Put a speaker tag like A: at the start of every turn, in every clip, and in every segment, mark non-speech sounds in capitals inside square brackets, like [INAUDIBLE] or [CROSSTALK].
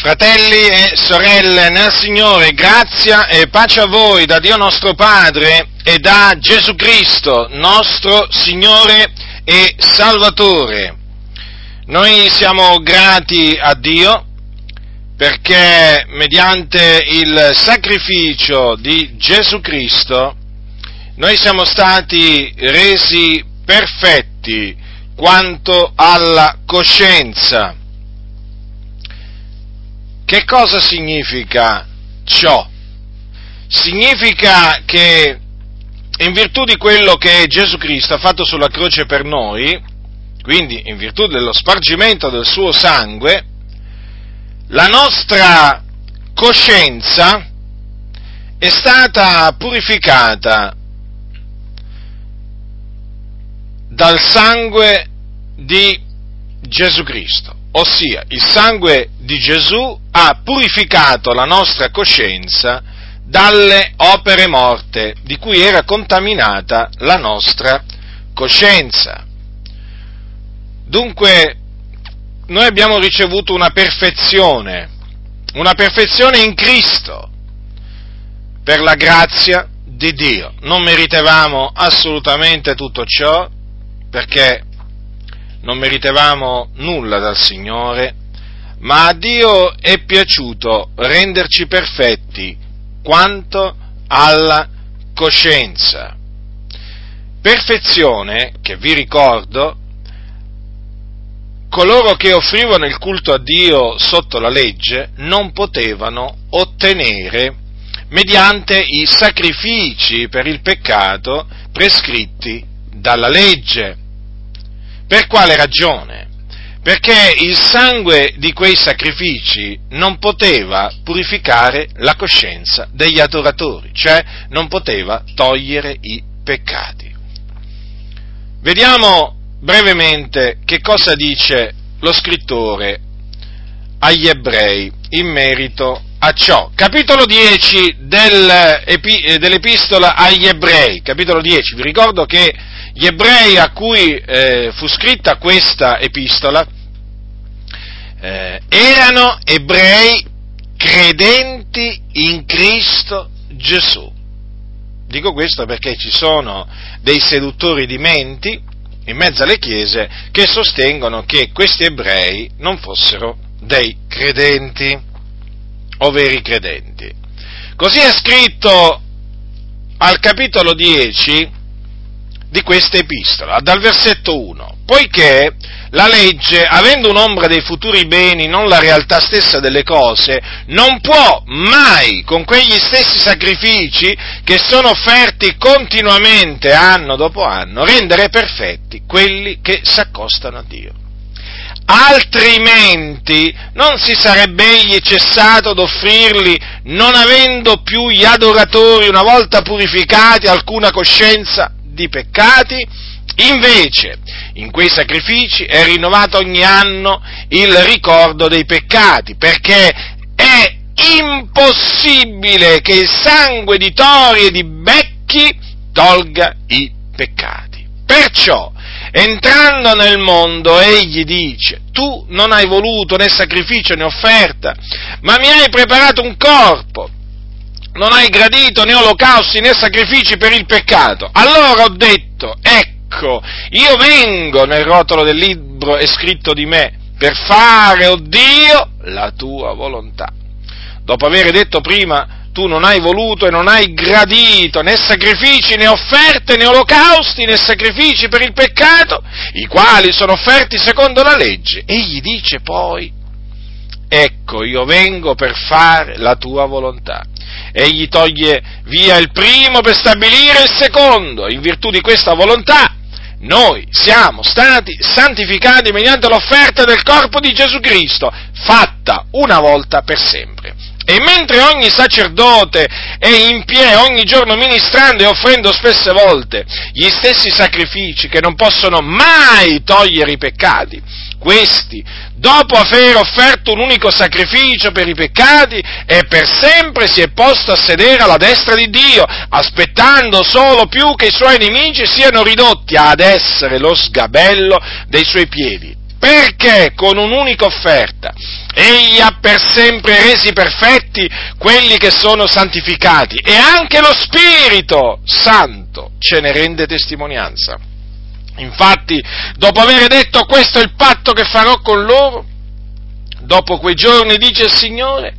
A: Fratelli e sorelle nel Signore, grazia e pace a voi da Dio nostro Padre e da Gesù Cristo, nostro Signore e Salvatore. Noi siamo grati a Dio perché mediante il sacrificio di Gesù Cristo noi siamo stati resi perfetti quanto alla coscienza che cosa significa ciò? Significa che in virtù di quello che Gesù Cristo ha fatto sulla croce per noi, quindi in virtù dello spargimento del suo sangue, la nostra coscienza è stata purificata dal sangue di Gesù Cristo ossia il sangue di Gesù ha purificato la nostra coscienza dalle opere morte di cui era contaminata la nostra coscienza. Dunque, noi abbiamo ricevuto una perfezione, una perfezione in Cristo, per la grazia di Dio. Non meritevamo assolutamente tutto ciò, perché non meritevamo nulla dal Signore, ma a Dio è piaciuto renderci perfetti quanto alla coscienza. Perfezione che vi ricordo, coloro che offrivano il culto a Dio sotto la legge non potevano ottenere mediante i sacrifici per il peccato prescritti dalla legge. Per quale ragione? Perché il sangue di quei sacrifici non poteva purificare la coscienza degli adoratori, cioè non poteva togliere i peccati. Vediamo brevemente che cosa dice lo scrittore agli ebrei in merito a ciò. Capitolo 10 dell'epistola agli ebrei, capitolo 10, vi ricordo che gli ebrei a cui eh, fu scritta questa epistola eh, erano ebrei credenti in Cristo Gesù. Dico questo perché ci sono dei seduttori di menti in mezzo alle chiese che sostengono che questi ebrei non fossero dei credenti o veri credenti. Così è scritto al capitolo 10 di questa epistola, dal versetto 1, poiché la legge, avendo un'ombra dei futuri beni, non la realtà stessa delle cose, non può mai, con quegli stessi sacrifici che sono offerti continuamente anno dopo anno, rendere perfetti quelli che si accostano a Dio. Altrimenti non si sarebbe egli cessato d'offrirli, non avendo più gli adoratori, una volta purificati, alcuna coscienza di peccati, invece in quei sacrifici è rinnovato ogni anno il ricordo dei peccati, perché è impossibile che il sangue di tori e di becchi tolga i peccati. Perciò, entrando nel mondo, egli dice, tu non hai voluto né sacrificio né offerta, ma mi hai preparato un corpo non hai gradito né olocausti né sacrifici per il peccato. Allora ho detto, ecco, io vengo nel rotolo del libro è scritto di me per fare, o oh Dio, la tua volontà. Dopo aver detto prima, tu non hai voluto e non hai gradito né sacrifici né offerte né olocausti né sacrifici per il peccato, i quali sono offerti secondo la legge. Egli dice poi, ecco io vengo per fare la tua volontà. Egli toglie via il primo per stabilire il secondo. In virtù di questa volontà noi siamo stati santificati mediante l'offerta del corpo di Gesù Cristo, fatta una volta per sempre. E mentre ogni sacerdote è in piedi ogni giorno ministrando e offrendo spesse volte gli stessi sacrifici che non possono mai togliere i peccati, questi, dopo aver offerto un unico sacrificio per i peccati, e per sempre si è posto a sedere alla destra di Dio, aspettando solo più che i suoi nemici siano ridotti ad essere lo sgabello dei suoi piedi. perché con un'unica offerta egli ha per sempre resi perfetti quelli che sono santificati e anche lo Spirito Santo ce ne rende testimonianza. Infatti, dopo aver detto questo è il patto che farò con loro, dopo quei giorni, dice il Signore,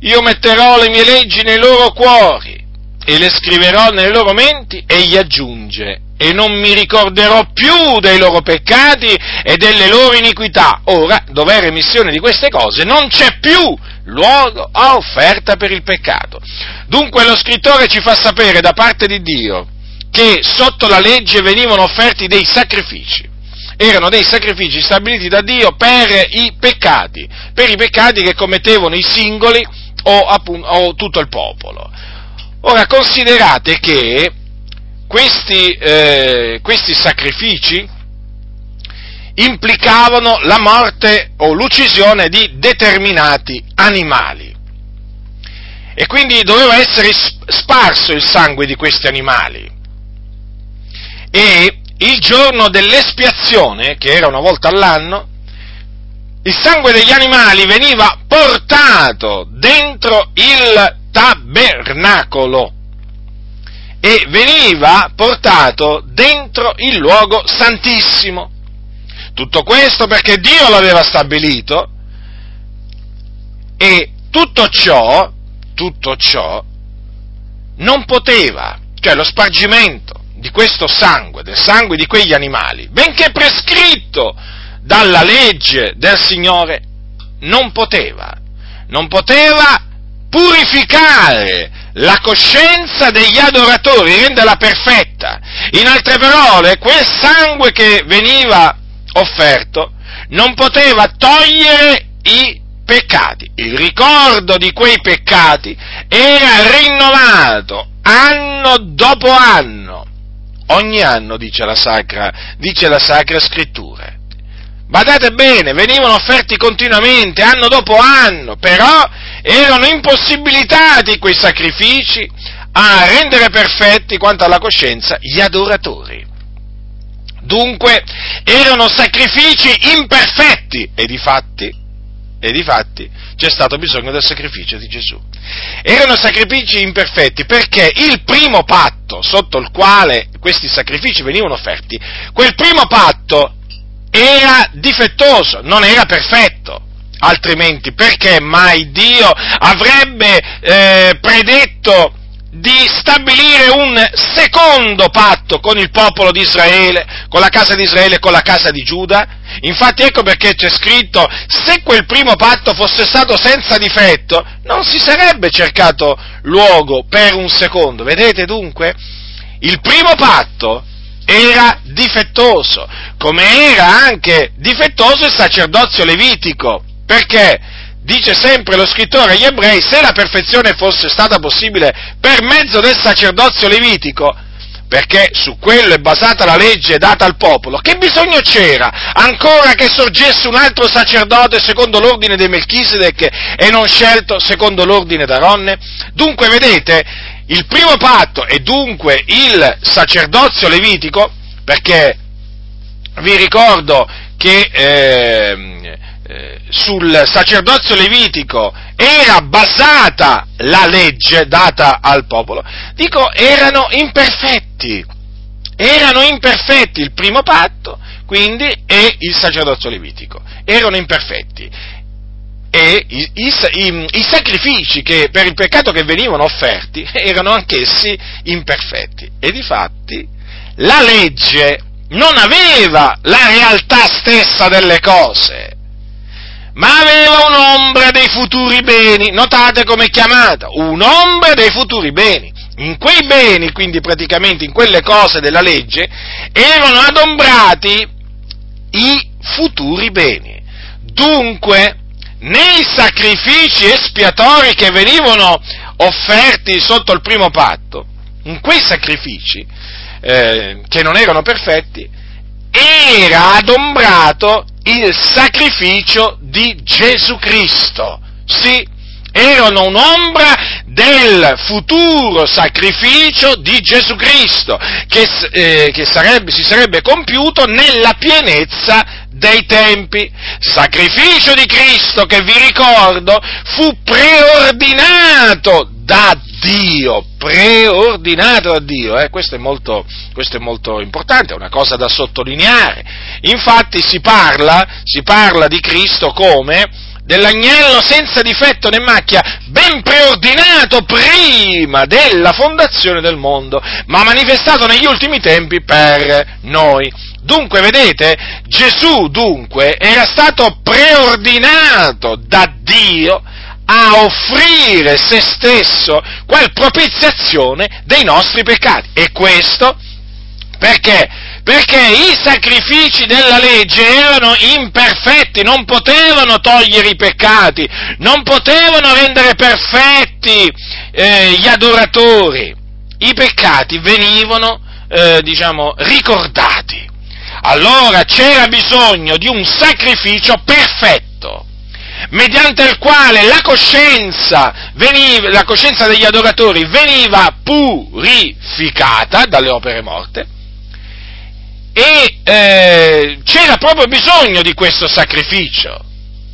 A: io metterò le mie leggi nei loro cuori e le scriverò nelle loro menti e gli aggiunge e non mi ricorderò più dei loro peccati e delle loro iniquità. Ora, dov'è remissione di queste cose, non c'è più luogo a offerta per il peccato. Dunque lo scrittore ci fa sapere da parte di Dio che sotto la legge venivano offerti dei sacrifici. Erano dei sacrifici stabiliti da Dio per i peccati, per i peccati che commettevano i singoli o, appunto, o tutto il popolo. Ora considerate che questi, eh, questi sacrifici implicavano la morte o l'uccisione di determinati animali. E quindi doveva essere sparso il sangue di questi animali. E il giorno dell'espiazione, che era una volta all'anno, il sangue degli animali veniva portato dentro il tabernacolo e veniva portato dentro il luogo santissimo. Tutto questo perché Dio l'aveva stabilito e tutto ciò, tutto ciò non poteva, cioè lo spargimento di questo sangue, del sangue di quegli animali, benché prescritto dalla legge del Signore, non poteva, non poteva purificare la coscienza degli adoratori, renderla perfetta. In altre parole, quel sangue che veniva offerto non poteva togliere i peccati. Il ricordo di quei peccati era rinnovato anno dopo anno. Ogni anno, dice la Sacra, dice la Sacra Scrittura. Badate bene, venivano offerti continuamente, anno dopo anno, però erano impossibilitati quei sacrifici a rendere perfetti quanto alla coscienza gli adoratori. Dunque erano sacrifici imperfetti e di fatti, e di fatti c'è stato bisogno del sacrificio di Gesù. Erano sacrifici imperfetti perché il primo patto sotto il quale questi sacrifici venivano offerti, quel primo patto era difettoso, non era perfetto. Altrimenti perché mai Dio avrebbe eh, predetto di stabilire un secondo patto con il popolo di Israele, con la casa di Israele e con la casa di Giuda? Infatti ecco perché c'è scritto, se quel primo patto fosse stato senza difetto, non si sarebbe cercato luogo per un secondo. Vedete dunque? Il primo patto era difettoso, come era anche difettoso il sacerdozio levitico, perché dice sempre lo scrittore agli ebrei, se la perfezione fosse stata possibile per mezzo del sacerdozio levitico, perché su quello è basata la legge data al popolo, che bisogno c'era ancora che sorgesse un altro sacerdote secondo l'ordine dei Melchisedec e non scelto secondo l'ordine d'Aronne? Dunque, vedete, il primo patto e dunque il sacerdozio levitico, perché vi ricordo che eh, sul sacerdozio levitico era basata la legge data al popolo, dico erano imperfetti, erano imperfetti il primo patto, quindi, e il sacerdozio levitico, erano imperfetti. E i, i, i, i, sacrifici che, per il peccato che venivano offerti [LAUGHS] erano anch'essi imperfetti. E difatti la legge non aveva la realtà stessa delle cose, ma aveva un'ombra dei futuri beni. Notate come è chiamata, un'ombra dei futuri beni. In quei beni, quindi praticamente in quelle cose della legge, erano adombrati i futuri beni. Dunque, nei sacrifici espiatori che venivano offerti sotto il primo patto, in quei sacrifici, eh, che non erano perfetti, era adombrato il sacrificio di Gesù Cristo. Sì, erano un'ombra del futuro sacrificio di Gesù Cristo, che, eh, che sarebbe, si sarebbe compiuto nella pienezza dei tempi. Sacrificio di Cristo che vi ricordo fu preordinato da Dio, preordinato da Dio, eh? questo, è molto, questo, è molto, importante, è una cosa da sottolineare. Infatti si parla, si parla di Cristo come dell'agnello senza difetto né macchia, ben preordinato prima della fondazione del mondo, ma manifestato negli ultimi tempi per noi. Dunque, vedete, Gesù dunque era stato preordinato da Dio a offrire se stesso qual propiziazione dei nostri peccati. E questo perché? Perché i sacrifici della legge erano imperfetti, non potevano togliere i peccati, non potevano rendere perfetti eh, gli adoratori. I peccati venivano, eh, diciamo, ricordati. Allora c'era bisogno di un sacrificio perfetto mediante il quale la coscienza, veniva, la coscienza degli adoratori veniva purificata dalle opere morte e eh, c'era proprio bisogno di questo sacrificio,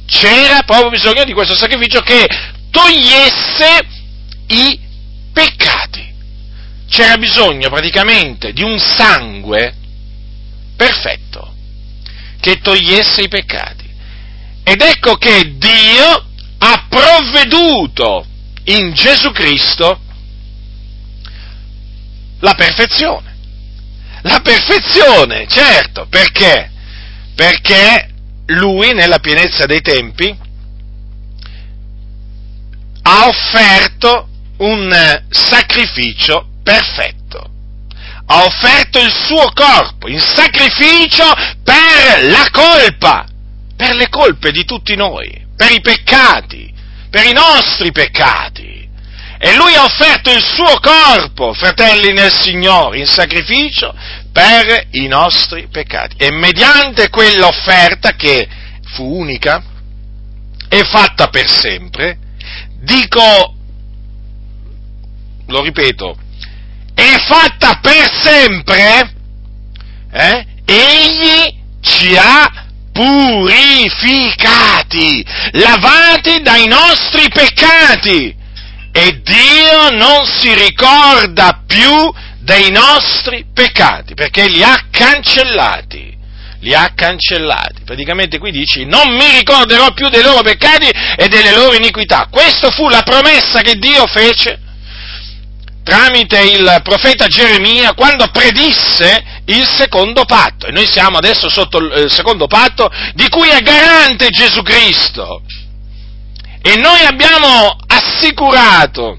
A: c'era proprio bisogno di questo sacrificio che togliesse i peccati. C'era bisogno praticamente di un sangue perfetto che togliesse i peccati. Ed ecco che Dio ha provveduto in Gesù Cristo la perfezione. La perfezione, certo, perché? Perché lui, nella pienezza dei tempi, ha offerto un sacrificio perfetto. Ha offerto il suo corpo in sacrificio per la colpa per le colpe di tutti noi, per i peccati, per i nostri peccati. E lui ha offerto il suo corpo, fratelli nel Signore, in sacrificio per i nostri peccati. E mediante quell'offerta che fu unica e fatta per sempre, dico, lo ripeto, è fatta per sempre, eh? egli ci ha purificati, lavati dai nostri peccati e Dio non si ricorda più dei nostri peccati perché li ha cancellati. Li ha cancellati. Praticamente qui dici: Non mi ricorderò più dei loro peccati e delle loro iniquità. Questa fu la promessa che Dio fece tramite il profeta Geremia quando predisse il secondo patto. E noi siamo adesso sotto il secondo patto di cui è garante Gesù Cristo. E noi abbiamo assicurato,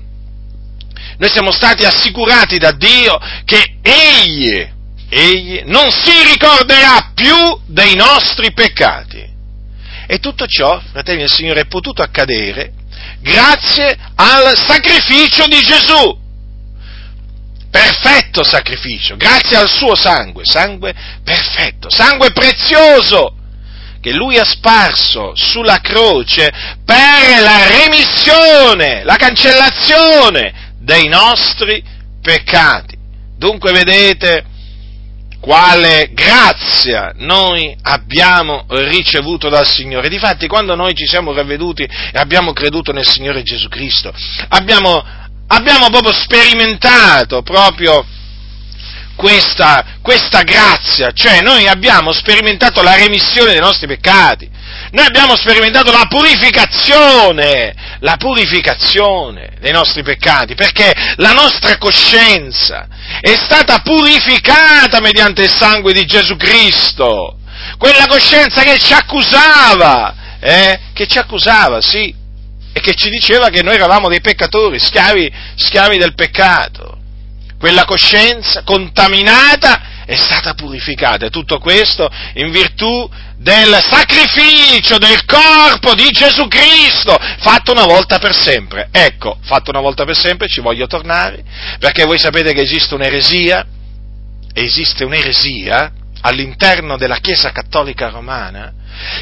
A: noi siamo stati assicurati da Dio che Egli, Egli non si ricorderà più dei nostri peccati. E tutto ciò, fratelli del Signore, è potuto accadere grazie al sacrificio di Gesù perfetto sacrificio, grazie al suo sangue, sangue perfetto, sangue prezioso che lui ha sparso sulla croce per la remissione, la cancellazione dei nostri peccati. Dunque vedete quale grazia noi abbiamo ricevuto dal Signore. Difatti quando noi ci siamo ravveduti e abbiamo creduto nel Signore Gesù Cristo, abbiamo abbiamo proprio sperimentato proprio questa, questa grazia, cioè noi abbiamo sperimentato la remissione dei nostri peccati, noi abbiamo sperimentato la purificazione, la purificazione dei nostri peccati, perché la nostra coscienza è stata purificata mediante il sangue di Gesù Cristo, quella coscienza che ci accusava, eh, che ci accusava, sì, e che ci diceva che noi eravamo dei peccatori, schiavi, schiavi del peccato. Quella coscienza contaminata è stata purificata e tutto questo in virtù del sacrificio del corpo di Gesù Cristo, fatto una volta per sempre. Ecco, fatto una volta per sempre, ci voglio tornare, perché voi sapete che esiste un'eresia, esiste un'eresia all'interno della Chiesa Cattolica Romana,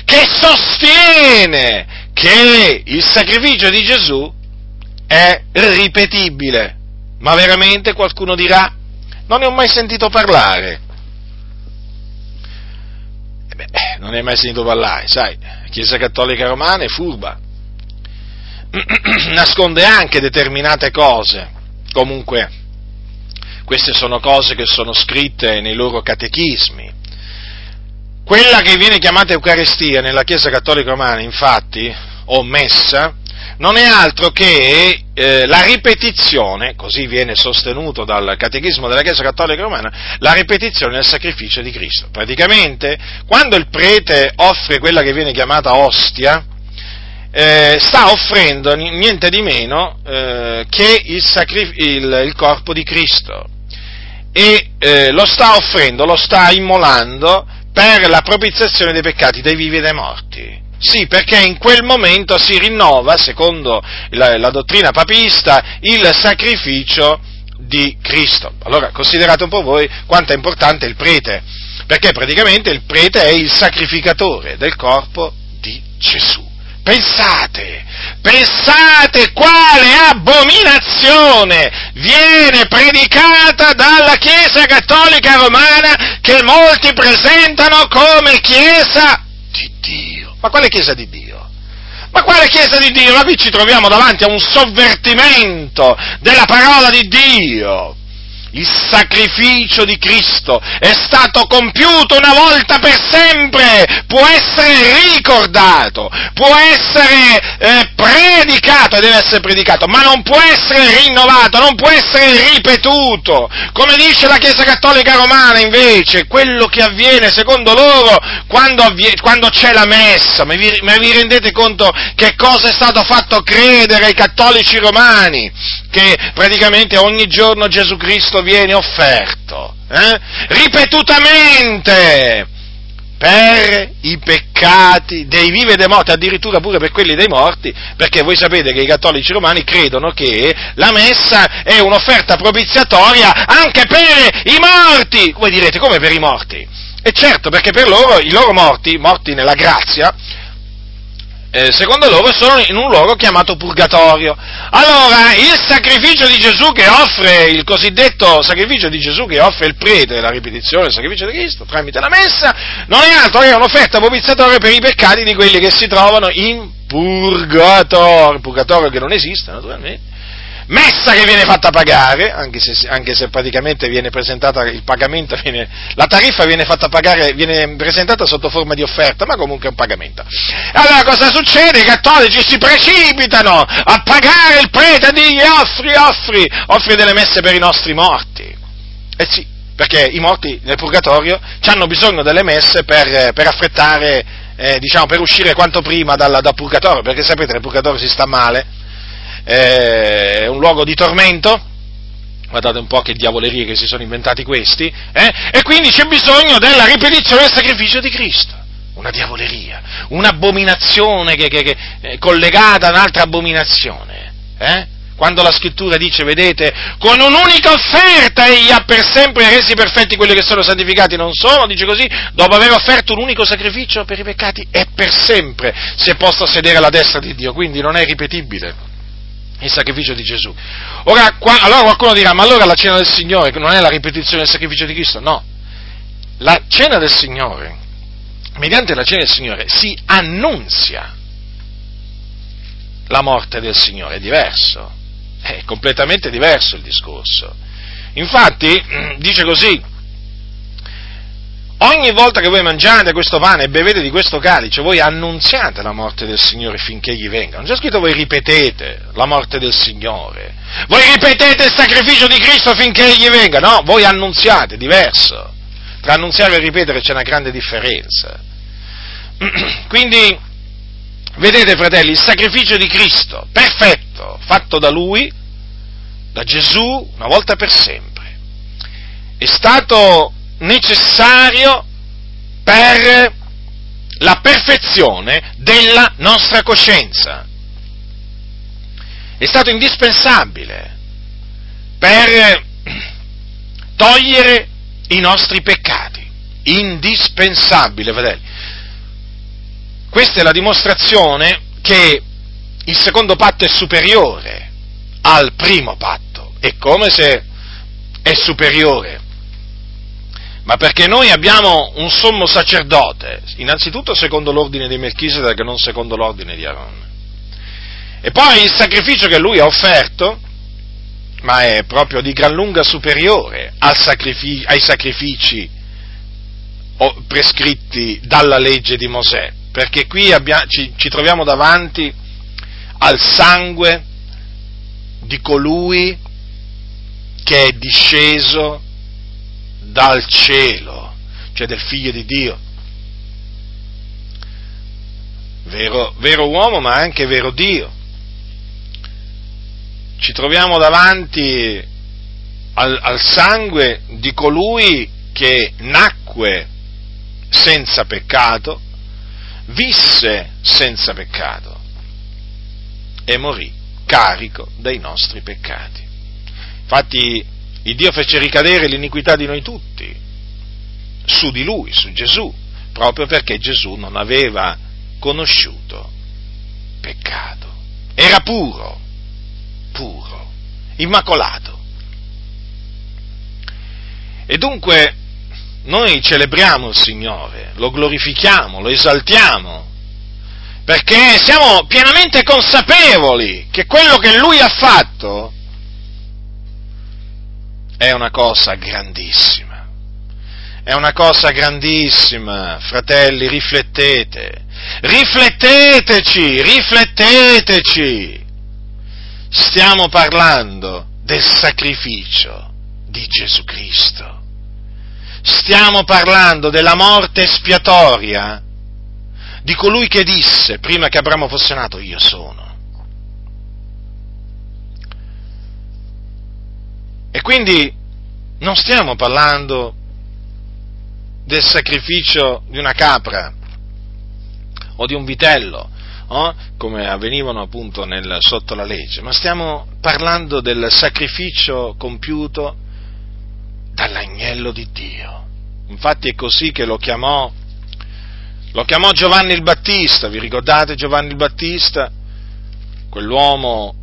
A: che sostiene che il sacrificio di Gesù è ripetibile. Ma veramente qualcuno dirà, non ne ho mai sentito parlare. beh, non hai mai sentito parlare, sai, la Chiesa Cattolica Romana è furba, [CLEARS THROAT] nasconde anche determinate cose, comunque queste sono cose che sono scritte nei loro catechismi. Quella che viene chiamata Eucaristia nella Chiesa Cattolica Romana, infatti, o messa, non è altro che eh, la ripetizione, così viene sostenuto dal Catechismo della Chiesa Cattolica Romana, la ripetizione del sacrificio di Cristo. Praticamente, quando il prete offre quella che viene chiamata ostia, eh, sta offrendo niente di meno eh, che il, sacrif- il, il, corpo di Cristo e eh, lo sta offrendo, lo sta immolando per la propiziazione dei peccati dei vivi e dei morti. Sì, perché in quel momento si rinnova, secondo la, la dottrina papista, il sacrificio di Cristo. Allora considerate un po' voi quanto è importante il prete, perché praticamente il prete è il sacrificatore del corpo di Gesù. Pensate, pensate quale abominazione viene predicata dalla Chiesa Cattolica Romana che molti presentano come Chiesa di Dio. Ma quale Chiesa di Dio? Ma quale Chiesa di Dio? Ma qui ci troviamo davanti a un sovvertimento della parola di Dio il sacrificio di Cristo è stato compiuto una volta per sempre, può essere ricordato, può essere eh, predicato e deve essere predicato, ma non può essere rinnovato, non può essere ripetuto. Come dice la Chiesa Cattolica Romana invece, quello che avviene secondo loro quando, avviene, quando c'è la messa, ma vi, ma vi rendete conto che cosa è stato fatto credere ai cattolici romani? Che praticamente ogni giorno Gesù Cristo viene offerto, eh? ripetutamente, per i peccati dei vivi e dei morti, addirittura pure per quelli dei morti, perché voi sapete che i cattolici romani credono che la messa è un'offerta propiziatoria anche per i morti. Voi direte, come per i morti? E certo, perché per loro, i loro morti, morti nella grazia, eh, secondo loro sono in un luogo chiamato purgatorio. Allora, il sacrificio di Gesù che offre, il cosiddetto sacrificio di Gesù che offre il prete, la ripetizione del sacrificio di Cristo tramite la messa, non è altro che un'offerta propiziatoria per i peccati di quelli che si trovano in purgatorio, purgatorio che non esiste naturalmente, messa che viene fatta pagare, anche se, anche se praticamente viene presentata il pagamento, viene, la tariffa viene fatta pagare, viene presentata sotto forma di offerta, ma comunque è un pagamento. Allora cosa succede? I cattolici si precipitano a pagare il prete e dirgli offri, offri, offri delle messe per i nostri morti. Eh sì, perché i morti nel purgatorio hanno bisogno delle messe per, per affrettare, eh, diciamo, per uscire quanto prima dal, dal purgatorio, perché sapete nel purgatorio si sta male, è un luogo di tormento, guardate un po' che diavolerie che si sono inventati questi, eh? e quindi c'è bisogno della ripetizione del sacrificio di Cristo. Una diavoleria, un'abominazione che, che, che è collegata a un'altra abominazione. Eh? Quando la scrittura dice, vedete, con un'unica offerta egli ha per sempre resi perfetti quelli che sono santificati, non sono, dice così, dopo aver offerto un unico sacrificio per i peccati, è per sempre si è posto a sedere alla destra di Dio, quindi non è ripetibile il sacrificio di Gesù. Ora, qua, allora qualcuno dirà, ma allora la cena del Signore non è la ripetizione del sacrificio di Cristo? No. La cena del Signore, mediante la cena del Signore, si annunzia la morte del Signore, è diverso, è completamente diverso il discorso. Infatti, [CLEARS THROAT] dice così, Ogni volta che voi mangiate questo pane e bevete di questo calice, voi annunziate la morte del Signore finché egli venga. Non c'è scritto voi ripetete la morte del Signore. Voi ripetete il sacrificio di Cristo finché egli venga. No, voi annunziate, diverso. Tra annunziare e ripetere c'è una grande differenza. [CLEARS THROAT] Quindi, vedete fratelli, il sacrificio di Cristo, perfetto, fatto da Lui, da Gesù, una volta per sempre, è stato necessario per la perfezione della nostra coscienza. È stato indispensabile per togliere i nostri peccati. Indispensabile, fratelli. Questa è la dimostrazione che il secondo patto è superiore al primo patto. È come se è superiore Ma perché noi abbiamo un sommo sacerdote, innanzitutto secondo l'ordine di Melchisedec e non secondo l'ordine di Aaron. E poi il sacrificio che lui ha offerto, ma è proprio di gran lunga superiore sacrifici, ai sacrifici prescritti dalla legge di Mosè, perché qui abbiamo, ci, ci troviamo davanti al sangue di colui che è disceso dal cielo, cioè del figlio di Dio. Vero, vero uomo ma anche vero Dio. Ci troviamo davanti al, al sangue di colui che nacque senza peccato, visse senza peccato e morì carico dei nostri peccati. Infatti il Dio fece ricadere l'iniquità di noi tutti su di lui, su Gesù, proprio perché Gesù non aveva conosciuto peccato. Era puro, puro, immacolato. E dunque noi celebriamo il Signore, lo glorifichiamo, lo esaltiamo, perché siamo pienamente consapevoli che quello che Lui ha fatto è una cosa grandissima. È una cosa grandissima, fratelli, riflettete, rifletteteci, rifletteteci. Stiamo parlando del sacrificio di Gesù Cristo. Stiamo parlando della morte espiatoria di colui che disse prima che Abramo fosse nato io sono. E quindi non stiamo parlando del sacrificio di una capra o di un vitello, oh, come avvenivano appunto nel, sotto la legge, ma stiamo parlando del sacrificio compiuto dall'agnello di Dio. Infatti è così che lo chiamò, lo chiamò Giovanni il Battista, vi ricordate Giovanni il Battista? Quell'uomo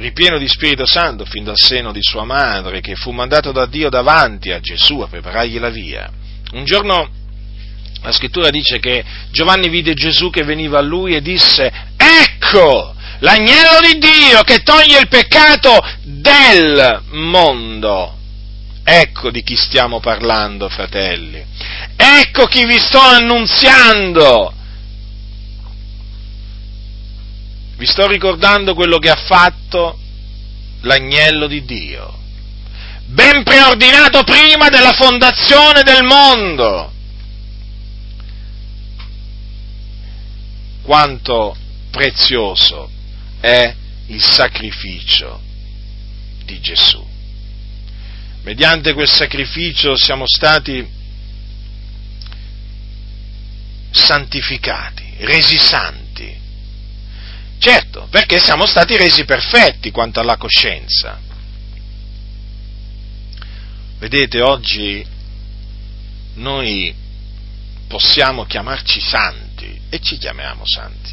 A: ripieno di Spirito Santo fin dal seno di sua madre, che fu mandato da Dio davanti a Gesù a preparargli la via. Un giorno la scrittura dice che Giovanni vide Gesù che veniva a lui e disse, ecco l'agnello di Dio che toglie il peccato del mondo. Ecco di chi stiamo parlando, fratelli. Ecco chi vi sto annunziando. Vi sto ricordando quello che ha fatto l'agnello di Dio, ben preordinato prima della fondazione del mondo. Quanto prezioso è il sacrificio di Gesù. Mediante quel sacrificio siamo stati santificati, resi santi Certo, perché siamo stati resi perfetti quanto alla coscienza. Vedete, oggi noi possiamo chiamarci santi e ci chiamiamo santi.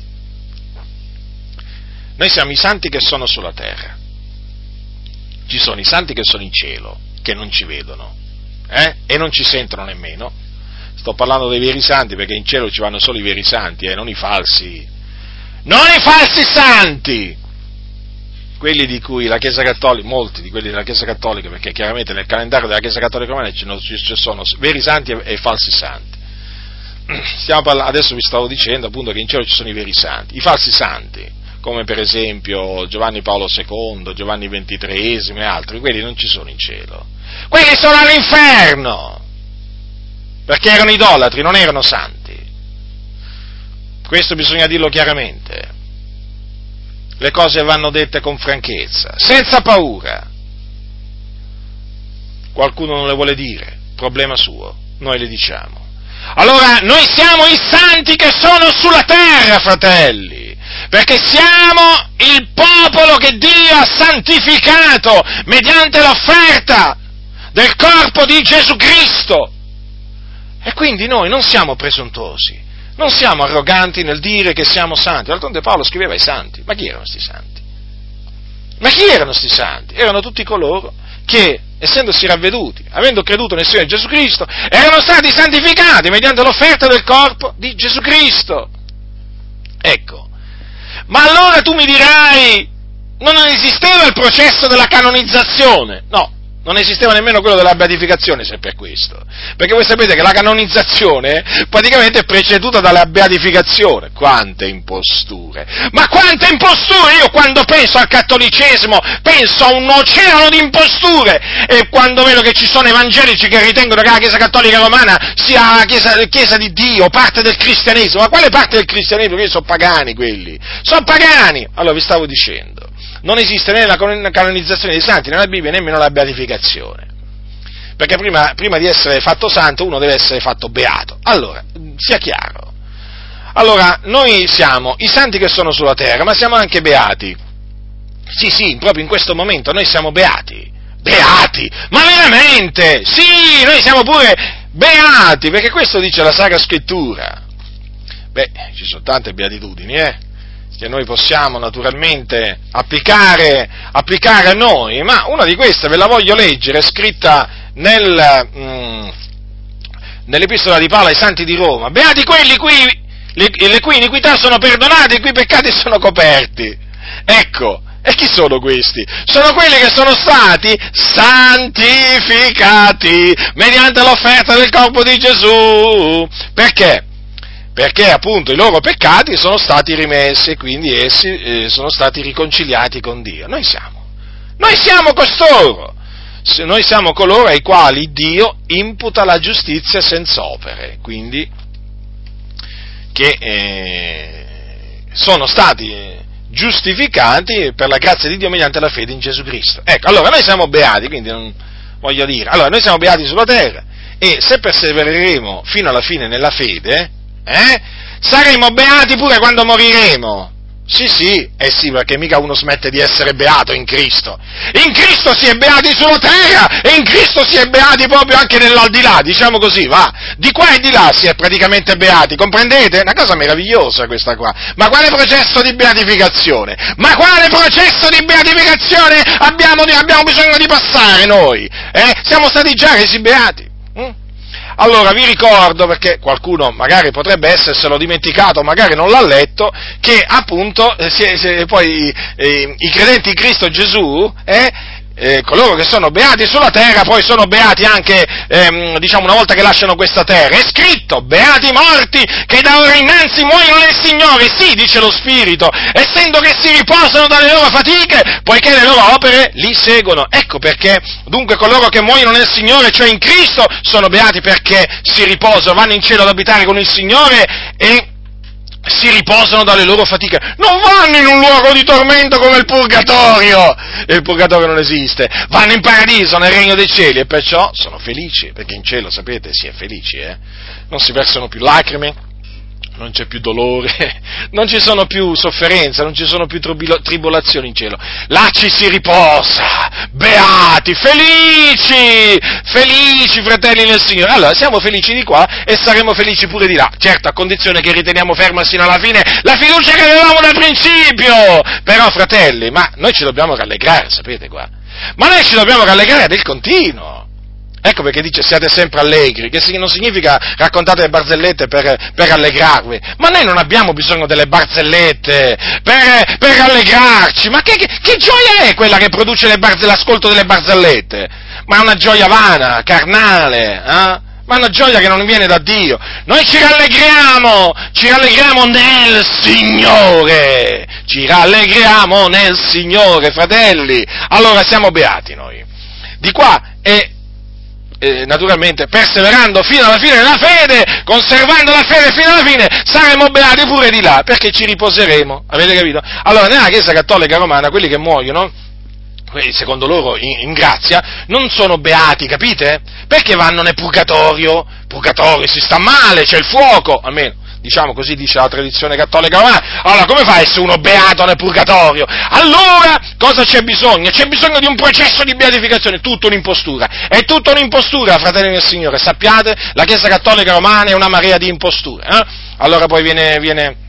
A: Noi siamo i santi che sono sulla terra. Ci sono i santi che sono in cielo, che non ci vedono eh? e non ci sentono nemmeno. Sto parlando dei veri santi perché in cielo ci vanno solo i veri santi e eh? non i falsi non i falsi santi, quelli di cui la Chiesa Cattolica, molti di quelli della Chiesa Cattolica, perché chiaramente nel calendario della Chiesa Cattolica Romana ci sono veri santi e falsi santi. [CLEARS THROAT] Parlando, adesso vi stavo dicendo appunto che in cielo ci sono i veri santi, i falsi santi, come per esempio Giovanni Paolo II, Giovanni XXIII e altri, quelli non ci sono in cielo. Quelli sono all'inferno! Perché erano idolatri, non erano santi. Questo bisogna dirlo chiaramente. Le cose vanno dette con franchezza, senza paura. Qualcuno non le vuole dire, problema suo, noi le diciamo. Allora, noi siamo i santi che sono sulla terra, fratelli, perché siamo il popolo che Dio ha santificato mediante l'offerta del corpo di Gesù Cristo. E quindi noi non siamo presuntuosi, non siamo arroganti nel dire che siamo santi. D'altronde Paolo scriveva ai santi. Ma chi erano questi santi? Ma chi erano questi santi? Erano tutti coloro che essendosi ravveduti, avendo creduto nel Signore Gesù Cristo, erano stati santificati mediante l'offerta del corpo di Gesù Cristo. Ecco. Ma allora tu mi dirai, non esisteva il processo della canonizzazione? No, non esisteva nemmeno quello della beatificazione se per questo. Perché voi sapete che la canonizzazione praticamente è preceduta dalla beatificazione. Quante imposture! Ma quante imposture! Io quando penso al cattolicesimo penso a un oceano di imposture e quando vedo che ci sono evangelici che ritengono che la Chiesa Cattolica Romana sia la Chiesa, chiesa di Dio, parte del cristianesimo. Ma quale parte del cristianesimo? Quelli sono pagani quelli. Sono pagani! Allora vi stavo dicendo non esiste né la canonizzazione dei santi nella Bibbia nemmeno la beatificazione. Perché prima, prima, di essere fatto santo uno deve essere fatto beato. Allora, sia chiaro. Allora, noi siamo i santi che sono sulla terra, ma siamo anche beati. Sì, sì, proprio in questo momento noi siamo beati. Beati! Ma veramente! Sì, noi siamo pure beati, perché questo dice la Sacra Scrittura. Beh, ci sono tante beatitudini, eh? Che noi possiamo naturalmente applicare, applicare, a noi, ma una di queste ve la voglio leggere, scritta nel, mm, nell'epistola di Paolo ai Santi di Roma. Beati quelli cui, le, le cui iniquità sono perdonate e i cui peccati sono coperti. Ecco, e chi sono questi? Sono quelli che sono stati santificati mediante l'offerta del corpo di Gesù. Perché? Perché appunto i loro peccati sono stati rimessi e quindi essi eh, sono stati riconciliati con Dio. Noi siamo, noi siamo costoro, noi siamo coloro ai quali Dio imputa la giustizia senza opere, quindi che eh, sono stati giustificati per la grazia di Dio mediante la fede in Gesù Cristo. Ecco, allora noi siamo beati, quindi non voglio dire, allora noi siamo beati sulla terra e se persevereremo fino alla fine nella fede, eh? Saremo beati pure quando moriremo. Sì, sì, eh sì, perché mica uno smette di essere beato in Cristo. In Cristo si è beati sulla terra e in Cristo si è beati proprio anche nell'aldilà, diciamo così, va. Di qua e di là si è praticamente beati, comprendete? Una cosa meravigliosa questa qua. Ma quale processo di beatificazione? Ma quale processo di beatificazione abbiamo, abbiamo bisogno di passare noi? Eh? Siamo stati già resi beati. Allora vi ricordo, perché qualcuno magari potrebbe esserselo dimenticato, magari non l'ha letto, che appunto eh, se, poi eh, i credenti in Cristo Gesù eh, eh, coloro che sono beati sulla terra poi sono beati anche, ehm, diciamo, una volta che lasciano questa terra. È scritto, beati i morti che da ora innanzi muoiono nel Signore. Sì, dice lo Spirito, essendo che si riposano dalle loro fatiche, poiché le loro opere li seguono. Ecco perché, dunque, coloro che muoiono nel Signore, cioè in Cristo, sono beati perché si riposano, vanno in cielo ad abitare con il Signore e si riposano dalle loro fatiche, non vanno in un luogo di tormento come il purgatorio, e il purgatorio non esiste, vanno in paradiso, nel regno dei cieli, e perciò sono felici, perché in cielo, sapete, si è felici, eh? non si versano più lacrime, non c'è più dolore, [LAUGHS] non ci sono più sofferenze, non ci sono più tribolazioni in cielo. Là ci si riposa, beati, felici, felici fratelli nel Signore. Allora siamo felici di qua e saremo felici pure di là, certo a condizione che riteniamo ferma sino alla fine la fiducia che avevamo dal principio. Però fratelli, ma noi ci dobbiamo rallegrare, sapete qua? Ma noi ci dobbiamo rallegrare del continuo. Ecco perché dice siate sempre allegri, che non significa raccontate le barzellette per, per allegrarvi, ma noi non abbiamo bisogno delle barzellette per, per allegrarci, ma che, che, che, gioia è quella che produce l'ascolto delle barzellette? Ma è una gioia vana, carnale, eh? ma è una gioia che non viene da Dio. Noi ci rallegriamo, ci rallegriamo nel Signore, ci rallegriamo nel Signore, fratelli. Allora siamo beati noi. Di qua è eh, naturalmente perseverando fino alla fine della fede, conservando la fede fino alla fine, saremo beati pure di là, perché ci riposeremo, avete capito? Allora, nella Chiesa Cattolica Romana, quelli che muoiono, secondo loro in, in, grazia, non sono beati, capite? Perché vanno nel purgatorio? Purgatorio si sta male, c'è il fuoco, almeno diciamo così dice la tradizione cattolica romana, allora come fa a essere uno beato nel purgatorio? Allora cosa c'è bisogno? C'è bisogno di un processo di beatificazione, tutto un'impostura, è tutto un'impostura, fratelli del Signore, sappiate, la Chiesa cattolica romana è una marea di imposture, eh? allora poi viene, viene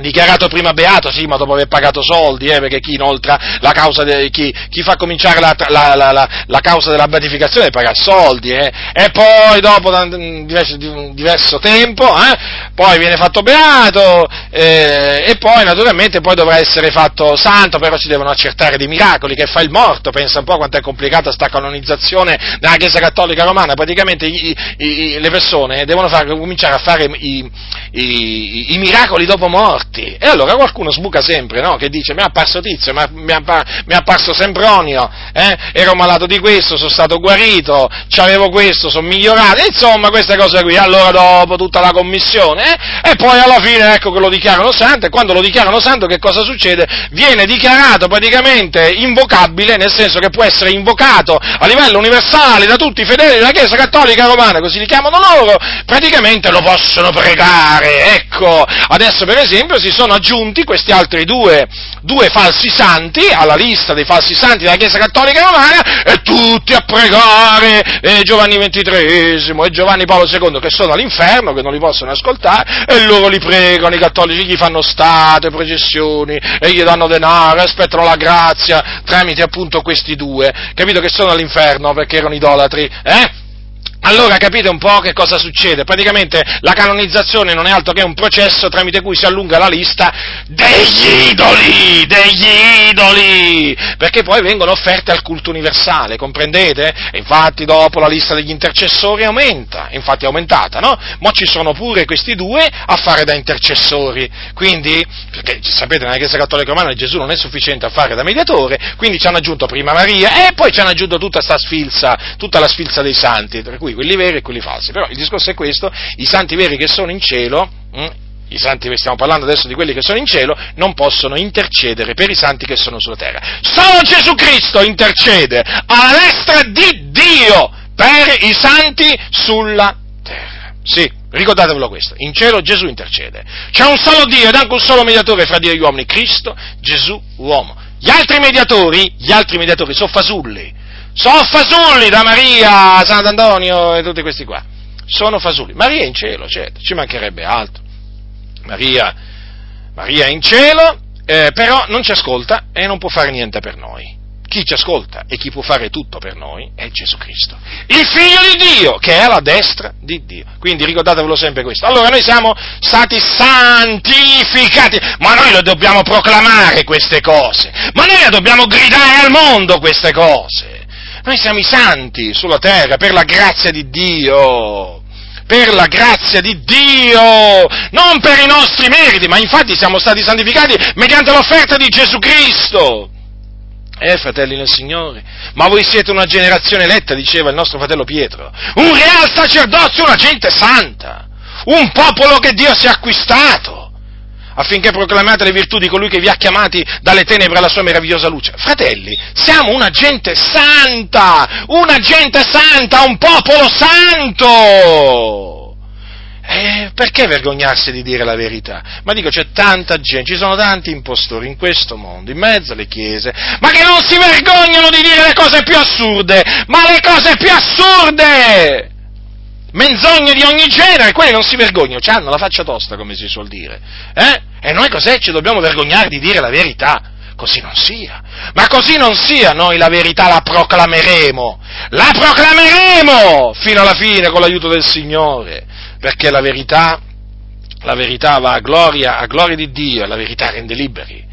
A: dichiarato prima beato, sì, ma dopo aver pagato soldi, eh, perché chi inoltra la causa, de, chi, chi, fa cominciare la, la, la, la, causa della beatificazione paga soldi, eh, e poi dopo un diverso, diverso tempo, eh, poi viene fatto beato, eh, e poi naturalmente poi dovrà essere fatto santo, però ci devono accertare dei miracoli, che fa il morto, pensa un po' quanto è complicata sta canonizzazione della Chiesa Cattolica Romana, praticamente i, i, le persone devono far, cominciare a fare i, i miracoli dopo morte, fatti. E allora qualcuno sbuca sempre, no? Che dice, mi è apparso Tizio, mi è apparso Sempronio, eh? ero malato di questo, sono stato guarito, avevo questo, sono migliorato, insomma queste cose qui. Allora dopo tutta la commissione, eh? e poi alla fine ecco che lo dichiarano santo, e quando lo dichiarano santo che cosa succede? Viene dichiarato praticamente invocabile, nel senso che può essere invocato a livello universale da tutti i fedeli della Chiesa Cattolica Romana, così li chiamano loro, praticamente lo possono pregare, ecco. Adesso per esempio si sono aggiunti questi altri due, due falsi santi alla lista dei falsi santi della Chiesa Cattolica Romana e tutti a pregare eh, Giovanni XXIII e Giovanni Paolo II che sono all'inferno, che non li possono ascoltare e loro li pregano, i cattolici gli fanno state, processioni e gli danno denaro, aspettano la grazia tramite appunto questi due, capito che sono all'inferno perché erano idolatri, eh? Allora capite un po' che cosa succede? Praticamente la canonizzazione non è altro che un processo tramite cui si allunga la lista degli idoli, degli idoli, perché poi vengono offerte al culto universale, comprendete? E infatti dopo la lista degli intercessori aumenta, infatti è aumentata, no? Ma ci sono pure questi due a fare da intercessori, quindi, perché sapete nella Chiesa Cattolica Romana Gesù non è sufficiente a fare da mediatore, quindi ci hanno aggiunto prima Maria e poi ci hanno aggiunto tutta questa sfilza, tutta la sfilza dei santi, tra cui cui quelli veri e quelli falsi. Però il discorso è questo, i santi veri che sono in cielo, hm, i santi, stiamo parlando adesso di quelli che sono in cielo, non possono intercedere per i santi che sono sulla terra. Solo Gesù Cristo intercede alla destra di Dio per i santi sulla terra. Sì, ricordatevelo questo, in cielo Gesù intercede. C'è un solo Dio ed anche un solo mediatore fra Dio e gli uomini, Cristo, Gesù, uomo. Gli altri mediatori, gli altri mediatori sono fasulli, sono fasulli da Maria, Sant'Antonio e tutti questi qua. Sono fasulli. Maria è in cielo, certo, ci mancherebbe altro. Maria, Maria è in cielo, eh, però non ci ascolta e non può fare niente per noi. Chi ci ascolta e chi può fare tutto per noi è Gesù Cristo, il figlio di Dio, che è alla destra di Dio. Quindi ricordatevelo sempre questo. Allora noi siamo stati santificati, ma noi lo dobbiamo proclamare queste cose, ma noi le dobbiamo gridare al mondo queste cose. Noi siamo i santi sulla terra per la grazia di Dio. Per la grazia di Dio, non per i nostri meriti, ma infatti siamo stati santificati mediante l'offerta di Gesù Cristo. Eh, fratelli nel Signore, ma voi siete una generazione eletta, diceva il nostro fratello Pietro, un real sacerdozio, una gente santa, un popolo che Dio si è acquistato affinché proclamate le virtù di colui che vi ha chiamati dalle tenebre alla sua meravigliosa luce. Fratelli, siamo una gente santa, una gente santa, un popolo santo! Eh, perché vergognarsi di dire la verità? Ma dico, c'è tanta gente, ci sono tanti impostori in questo mondo, in mezzo alle chiese, ma che non si vergognano di dire le cose più assurde, ma le cose più assurde! Menzogne di ogni genere, quelli non si vergognano, hanno la faccia tosta, come si suol dire. Eh? E noi cos'è? Ci dobbiamo vergognare di dire la verità. Così non sia. Ma così non sia, noi la verità la proclameremo. La proclameremo fino alla fine con l'aiuto del Signore. Perché la verità, la verità va a gloria, a gloria di Dio e la verità rende liberi.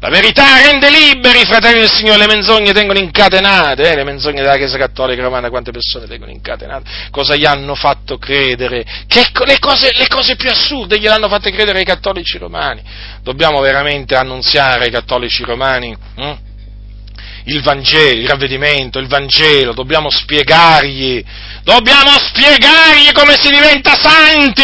A: La verità rende liberi, fratelli del Signore, le menzogne tengono incatenate, eh, le menzogne della Chiesa Cattolica Romana, quante persone tengono incatenate, cosa gli hanno fatto credere? Che, le, cose, le cose più assurde gliel'hanno fatte credere ai cattolici romani. Dobbiamo veramente annunziare ai cattolici romani hm? Il Vangelo, il ravvedimento, il Vangelo, dobbiamo spiegargli Dobbiamo spiegargli come si diventa santi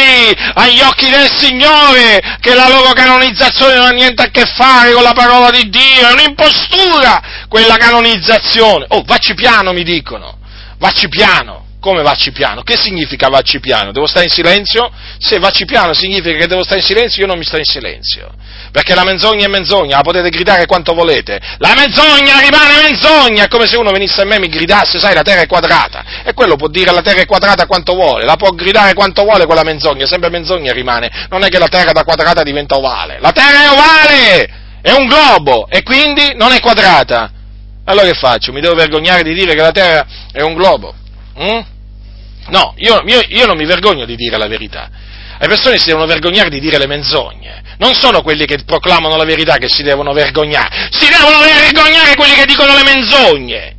A: agli occhi del Signore, che la loro canonizzazione non ha niente a che fare con la parola di Dio, è un'impostura quella canonizzazione. Oh, vacci piano, mi dicono, vacci piano Come vacci piano? Che significa vacci piano? Devo stare in silenzio? Se vacci piano significa che devo stare in silenzio, io non mi sto in silenzio. Perché la menzogna è menzogna, la potete gridare quanto volete. La menzogna rimane menzogna! È come se uno venisse a me e mi gridasse, sai, la terra è quadrata. E quello può dire la terra è quadrata quanto vuole, la può gridare quanto vuole quella menzogna, sempre menzogna rimane. Non è che la terra da quadrata diventa ovale. La terra è ovale! È un globo! E quindi non è quadrata. Allora che faccio? Mi devo vergognare di dire che la terra è un globo? Mm? No, io, io, io non mi vergogno di dire la verità. Le persone si devono vergognare di dire le menzogne. Non sono quelli che proclamano la verità che si devono vergognare. Si devono vergognare quelli che dicono le menzogne.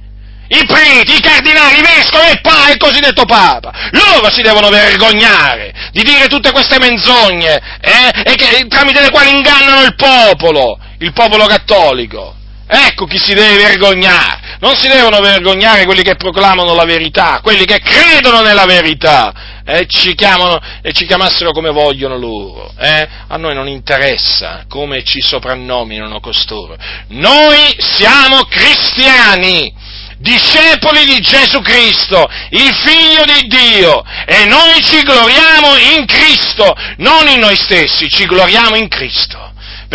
A: I preti, i cardinali, i vescovi e pa, il cosiddetto Papa. Loro si devono vergognare di dire tutte queste menzogne eh, che, tramite le quali ingannano il popolo, il popolo cattolico. Ecco chi si deve vergognare. Non si devono vergognare quelli che proclamano la verità, quelli che credono nella verità. Eh, ci chiamano e ci chiamassero come vogliono loro. Eh? A noi non interessa come ci soprannominano costoro. Noi siamo cristiani discepoli di Gesù Cristo, il Figlio di Dio, e noi ci gloriamo in Cristo, non in noi stessi, ci gloriamo in Cristo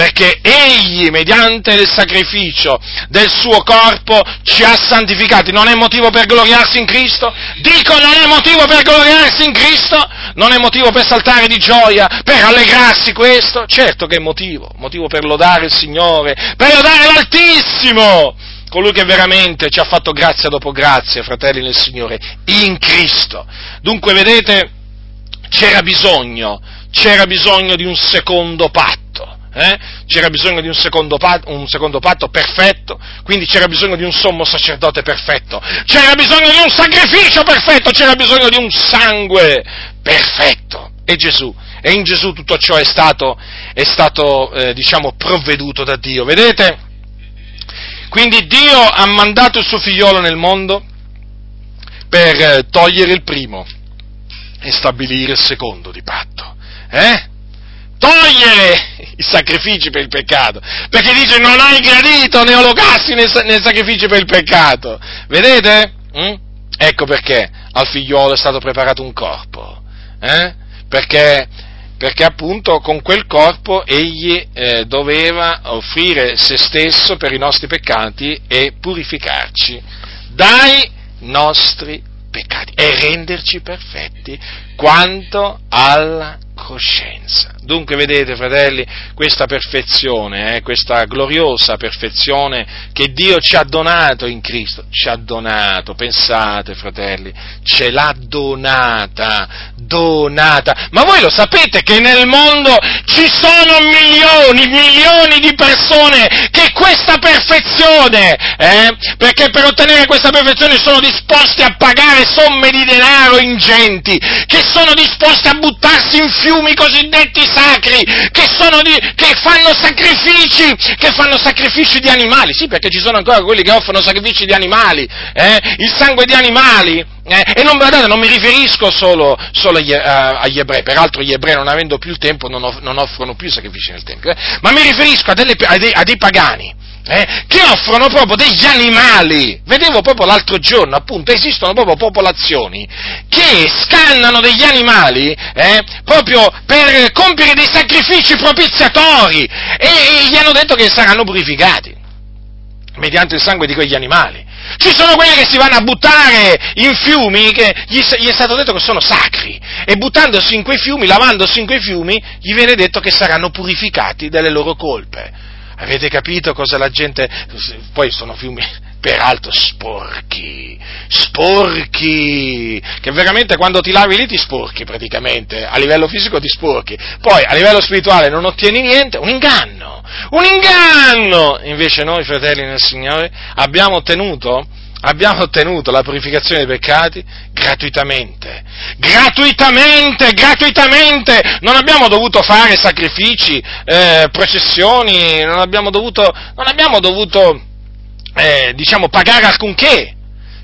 A: perché Egli, mediante il sacrificio del suo corpo, ci ha santificati. Non è motivo per gloriarsi in Cristo? Dico, non è motivo per gloriarsi in Cristo? Non è motivo per saltare di gioia, per allegrarsi questo? Certo che è motivo, motivo per lodare il Signore, per lodare l'Altissimo, colui che veramente ci ha fatto grazia dopo grazia, fratelli nel Signore, in Cristo. Dunque, vedete, c'era bisogno, c'era bisogno di un secondo patto eh? c'era bisogno di un secondo, patto, un secondo, patto, perfetto, quindi c'era bisogno di un sommo sacerdote perfetto, c'era bisogno di un sacrificio perfetto, c'era bisogno di un sangue perfetto. E Gesù, e in Gesù tutto ciò è stato, è stato eh, diciamo, provveduto da Dio. Vedete? Quindi Dio ha mandato il suo figliolo nel mondo per eh, togliere il primo e stabilire il secondo di patto. Eh? Togliere i sacrifici per il peccato, perché dice non hai gradito né olocasti né, né sacrifici per il peccato. Vedete? Mm? Ecco perché al figliolo è stato preparato un corpo, eh? perché, perché, appunto con quel corpo egli eh, doveva offrire se stesso per i nostri peccati e purificarci dai nostri peccati e renderci perfetti quanto alla coscienza. Dunque, vedete, fratelli, questa perfezione, eh, questa gloriosa perfezione che Dio ci ha donato in Cristo, ci ha donato, pensate, fratelli, ce l'ha donata, donata. Ma voi lo sapete che nel mondo ci sono milioni, milioni di persone che questa perfezione, eh, perché per ottenere questa perfezione sono disposti a pagare somme di denaro ingenti, che sono disposti a buttarsi in fiumi cosiddetti sacri, che, di, che, fanno sacrifici, che fanno sacrifici di animali, sì perché ci sono ancora quelli che offrono sacrifici di animali, eh? il sangue di animali, eh? e non, guardate, non mi riferisco solo, solo agli, uh, agli, ebrei, peraltro gli ebrei non avendo più il tempo non, off- non offrono più sacrifici nel Tempio, eh? ma mi riferisco a, delle, a, dei, a dei pagani, eh, che offrono proprio degli animali. Vedevo proprio l'altro giorno, appunto, esistono proprio popolazioni che scannano degli animali eh, proprio per compiere dei sacrifici propiziatori e, e gli hanno detto che saranno purificati mediante il sangue di quegli animali. Ci sono quelli che si vanno a buttare in fiumi che gli, gli, è stato detto che sono sacri e buttandosi in quei fiumi, lavandosi in quei fiumi, gli viene detto che saranno purificati dalle loro colpe. Avete capito cosa la gente... Poi sono fiumi, peraltro, sporchi, sporchi, che veramente quando ti lavi lì ti sporchi praticamente, a livello fisico ti sporchi, poi a livello spirituale non ottieni niente, un inganno, un inganno! Invece noi, fratelli nel Signore, abbiamo ottenuto abbiamo ottenuto la purificazione dei peccati gratuitamente, gratuitamente, gratuitamente, non abbiamo dovuto fare sacrifici, eh, processioni, non abbiamo dovuto, non abbiamo dovuto eh, diciamo, pagare alcunché,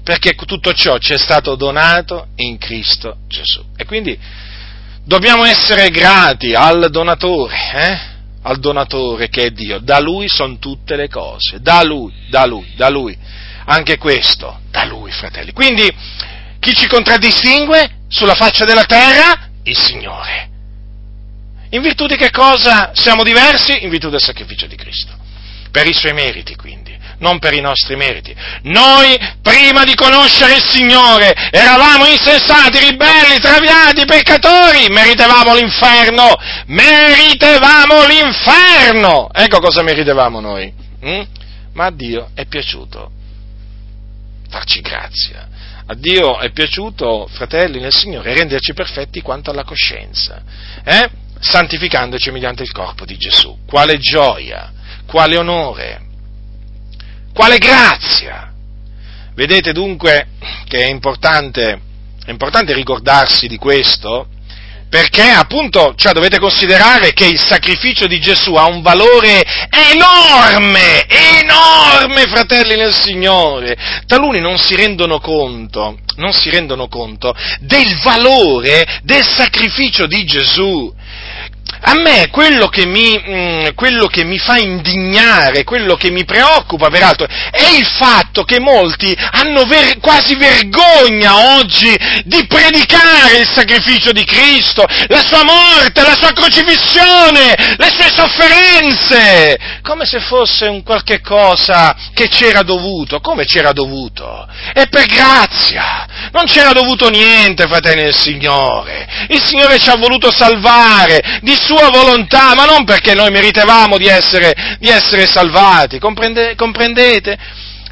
A: perché tutto ciò ci è stato donato in Cristo Gesù. E quindi dobbiamo essere grati al donatore, eh? al donatore che è Dio, da Lui sono tutte le cose, da Lui, da Lui, da Lui anche questo da lui, fratelli. Quindi, Chi ci contraddistingue sulla faccia della terra? Il Signore. In virtù di che cosa siamo diversi? In virtù del sacrificio di Cristo. Per i suoi meriti, quindi, non per i nostri meriti. Noi, prima di conoscere il Signore, eravamo insensati, ribelli, traviati, peccatori, meritevamo l'inferno, meritevamo l'inferno. Ecco cosa meritevamo noi. Hm? Ma a Dio è piaciuto farci grazia. A Dio è piaciuto, fratelli nel Signore, renderci perfetti quanto alla coscienza. Eh? santificandoci mediante il corpo di Gesù. Quale gioia, quale onore, quale grazia. Vedete dunque che è importante, è importante ricordarsi di questo, perché appunto cioè, dovete considerare che il sacrificio di Gesù ha un valore enorme, enorme, fratelli nel Signore. Taluni non si rendono conto, non si rendono conto del valore del sacrificio di Gesù a me quello che, mi, mm, quello che mi fa indignare, quello che mi preoccupa peraltro, è il fatto che molti hanno ver- quasi vergogna oggi di predicare il sacrificio di Cristo, la sua morte, la sua crocifissione, le sue sofferenze, come se fosse un qualche cosa che c'era dovuto. Come c'era dovuto? È per grazia, non c'era dovuto niente, fratelli del Signore. Il Signore ci ha voluto salvare di sua volontà, ma non perché noi meritevamo di essere, di essere salvati, Comprende, comprendete?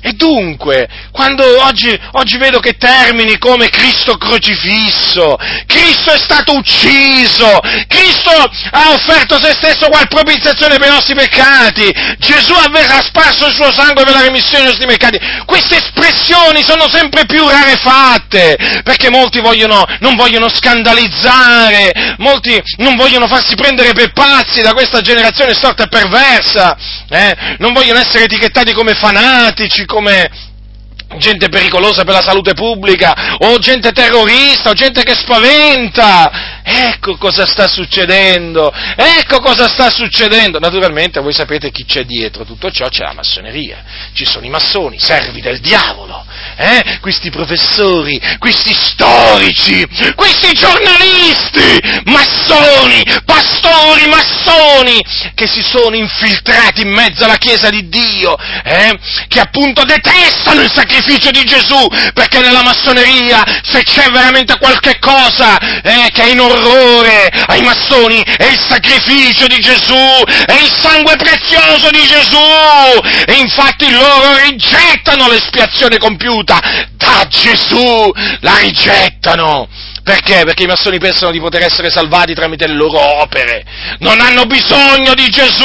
A: E dunque, quando oggi, oggi, vedo che termini come Cristo crocifisso, Cristo è stato ucciso, Cristo ha offerto se stesso qual propiziazione per i nostri peccati, Gesù ha sparso il suo sangue per la remissione dei nostri peccati, queste espressioni sono sempre più rarefatte, perché molti vogliono, non vogliono scandalizzare, molti non vogliono farsi prendere per pazzi da questa generazione storta e perversa, eh? non vogliono essere etichettati come fanatici, come gente pericolosa per la salute pubblica, o gente terrorista, o gente che spaventa. Ecco cosa sta succedendo, ecco cosa sta succedendo. Naturalmente voi sapete chi c'è dietro tutto ciò, c'è la massoneria, ci sono i massoni, servi del diavolo, eh? questi professori, questi storici, questi giornalisti, massoni, pastori massoni, che si sono infiltrati in mezzo alla Chiesa di Dio, eh? che appunto detestano il sacrificio di Gesù, perché nella massoneria se c'è veramente qualche cosa eh, che è in orrore ai massoni è il sacrificio di Gesù, è il sangue prezioso di Gesù, e infatti loro rigettano l'espiazione compiuta da Gesù, la rigettano. Perché? Perché i massoni pensano di poter essere salvati tramite le loro opere. Non hanno bisogno di Gesù!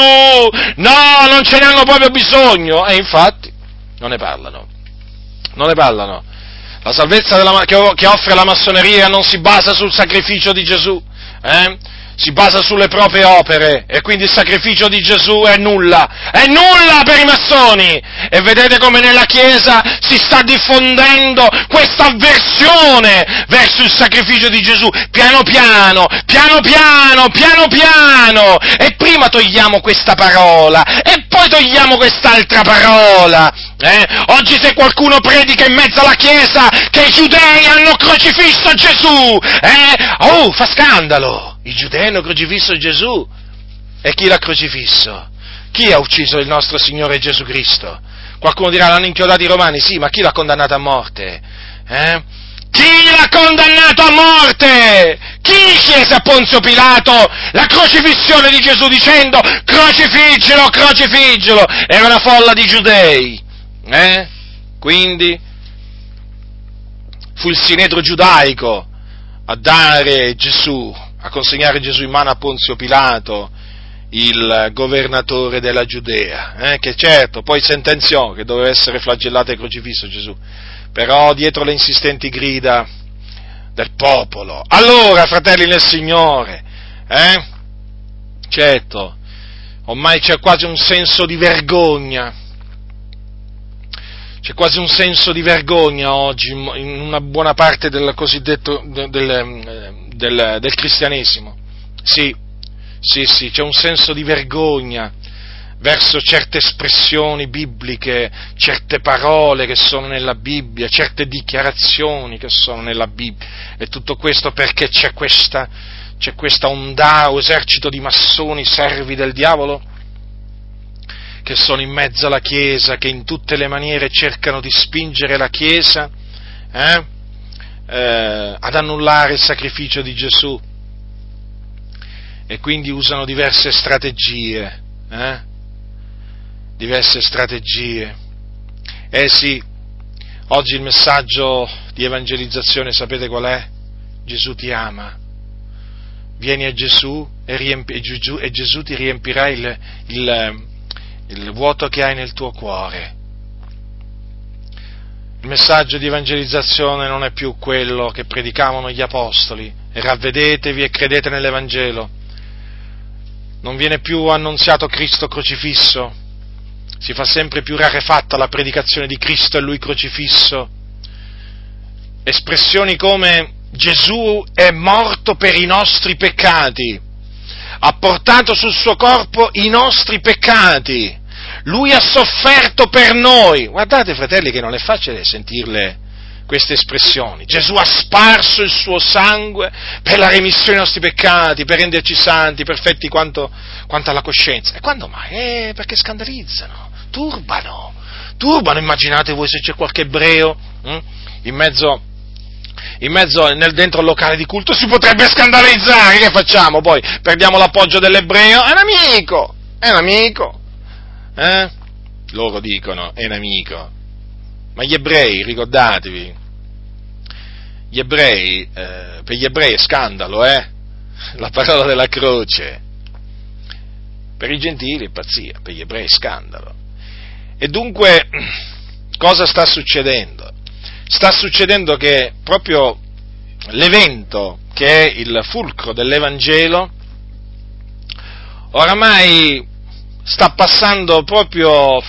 A: No, non ce ne hanno proprio bisogno! E infatti non ne parlano. Non ne parlano. La salvezza della, che, che, offre la massoneria non si basa sul sacrificio di Gesù. Eh? si basa sulle proprie opere e quindi il sacrificio di Gesù è nulla, è nulla per i massoni e vedete come nella Chiesa si sta diffondendo questa avversione verso il sacrificio di Gesù, piano piano, piano piano, piano piano e prima togliamo questa parola e poi togliamo quest'altra parola. Eh? Oggi se qualcuno predica in mezzo alla Chiesa che i giudei hanno crocifisso Gesù, eh? oh, fa scandalo! I giudei hanno crocifisso Gesù. E chi l'ha crocifisso? Chi ha ucciso il nostro Signore Gesù Cristo? Qualcuno dirà l'hanno inchiodato i romani, sì, ma chi l'ha condannato a morte? Eh? Chi l'ha condannato a morte? Chi chiese a Ponzio Pilato la crocifissione di Gesù dicendo crocifiggelo, crocifiggelo? Era una folla di giudei. Eh? Quindi fu il sinedro giudaico a dare Gesù a consegnare Gesù in mano a Ponzio Pilato, il governatore della Giudea, eh, che certo poi sentenziò che doveva essere flagellato e crocifisso Gesù, però dietro le insistenti grida del popolo. Allora, fratelli nel Signore, eh, certo, ormai c'è quasi un senso di vergogna, c'è quasi un senso di vergogna oggi in una buona parte del cosiddetto del, del, del, del cristianesimo. Sì, sì, sì, c'è un senso di vergogna verso certe espressioni bibliche, certe parole che sono nella Bibbia, certe dichiarazioni che sono nella Bibbia. E tutto questo perché c'è questa, c'è questa ondao, esercito di massoni, servi del diavolo, che sono in mezzo alla Chiesa, che in tutte le maniere cercano di spingere la Chiesa eh, eh, ad annullare il sacrificio di Gesù e quindi usano diverse strategie. Eh? diverse strategie. Eh sì, oggi il messaggio di evangelizzazione sapete qual è? Gesù ti ama. Vieni a Gesù e, riempi, e Gesù ti riempirà il, il, il vuoto che hai nel tuo cuore. Il messaggio di evangelizzazione non è più quello che predicavano gli apostoli, ravvedetevi e credete nell'Evangelo. Non viene più annunziato Cristo crocifisso, si fa sempre più rarefatta la predicazione di Cristo e Lui crocifisso. Espressioni come Gesù è morto per i nostri peccati, ha portato sul suo corpo i nostri peccati, Lui ha sofferto per noi. Guardate fratelli che non è facile sentirle queste espressioni. Gesù ha sparso il suo sangue per la remissione dei nostri peccati, per renderci santi, perfetti quanto, quanto alla coscienza. E quando mai? Eh, perché scandalizzano turbano, turbano, immaginate voi se c'è qualche ebreo hm, in mezzo, in mezzo nel, dentro il locale di culto, si potrebbe scandalizzare, che facciamo poi? Perdiamo l'appoggio dell'ebreo? È un amico, è un amico, eh? Loro dicono, è un amico, ma gli ebrei, ricordatevi, gli ebrei, eh, per gli ebrei è scandalo, eh? La parola della croce. Per i gentili è pazzia, per gli ebrei è scandalo. E dunque [CLEARS THROAT] cosa sta succedendo? Sta succedendo che proprio l'evento che è il fulcro dell'Evangelo oramai sta passando proprio,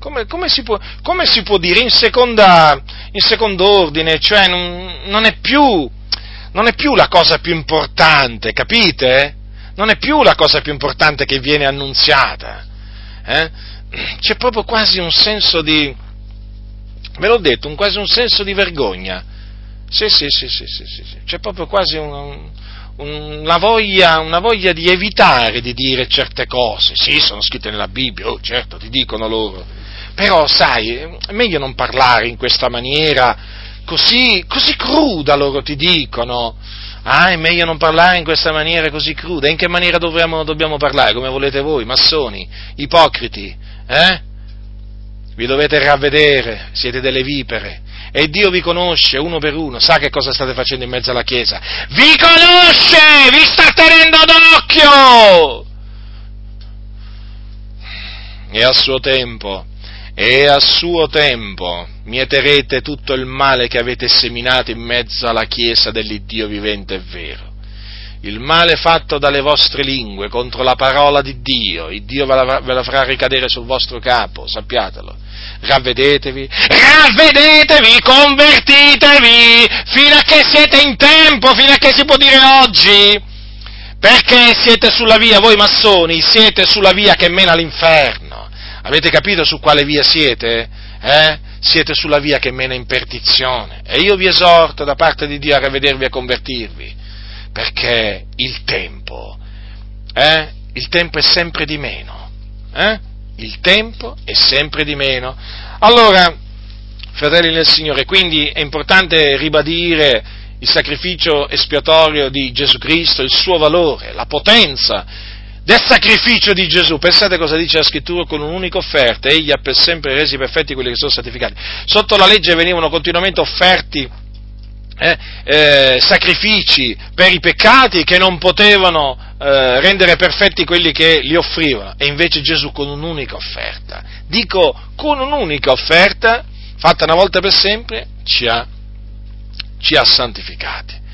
A: come, come, si, può, come si, può, dire, in, seconda, in secondo ordine, cioè non, non, è più, non, è più, la cosa più importante, capite? Non è più la cosa più importante che viene annunziata. Eh? c'è proprio quasi un senso di, ve l'ho detto, un, quasi un senso di vergogna. Sì, sì, sì, sì, sì, sì, sì. c'è proprio quasi un, un, una, voglia, una voglia di evitare di dire certe cose. Sì, sono scritte nella Bibbia, oh certo, ti dicono loro. Però, sai, è meglio non parlare in questa maniera così, così cruda, loro ti dicono. Ah, è meglio non parlare in questa maniera così cruda. In che maniera dovremmo, dobbiamo parlare? Come volete voi, massoni, ipocriti, eh? Vi dovete ravvedere, siete delle vipere. E Dio vi conosce uno per uno, sa che cosa state facendo in mezzo alla Chiesa. Vi conosce, vi sta tenendo d'occhio! E a suo tempo, e a suo tempo, mieterete tutto il male che avete seminato in mezzo alla Chiesa dell'Iddio vivente e vero il male fatto dalle vostre lingue contro la parola di Dio, il Dio ve la, ve la farà ricadere sul vostro capo, sappiatelo. Ravvedetevi, ravvedetevi, convertitevi, fino a che siete in tempo, fino a che si può dire oggi. Perché siete sulla via, voi massoni, siete sulla via che mena all'inferno. Avete capito su quale via siete? Eh? Siete sulla via che mena in perdizione. E io vi esorto da parte di Dio a ravvedervi e a convertirvi perché il tempo, eh, il tempo è sempre di meno, eh? Il tempo è sempre di meno. Allora, fratelli nel Signore, quindi è importante ribadire il sacrificio espiatorio di Gesù Cristo, il suo valore, la potenza del sacrificio di Gesù. Pensate cosa dice la scrittura con un'unica offerta, egli ha per sempre resi perfetti quelli che sono santificati. Sotto la legge venivano continuamente offerti eh, eh, sacrifici per i peccati che non potevano eh, rendere perfetti quelli che li offrivano, e invece Gesù con un'unica offerta, dico con un'unica offerta, fatta una volta per sempre, ci ha, ci ha santificati.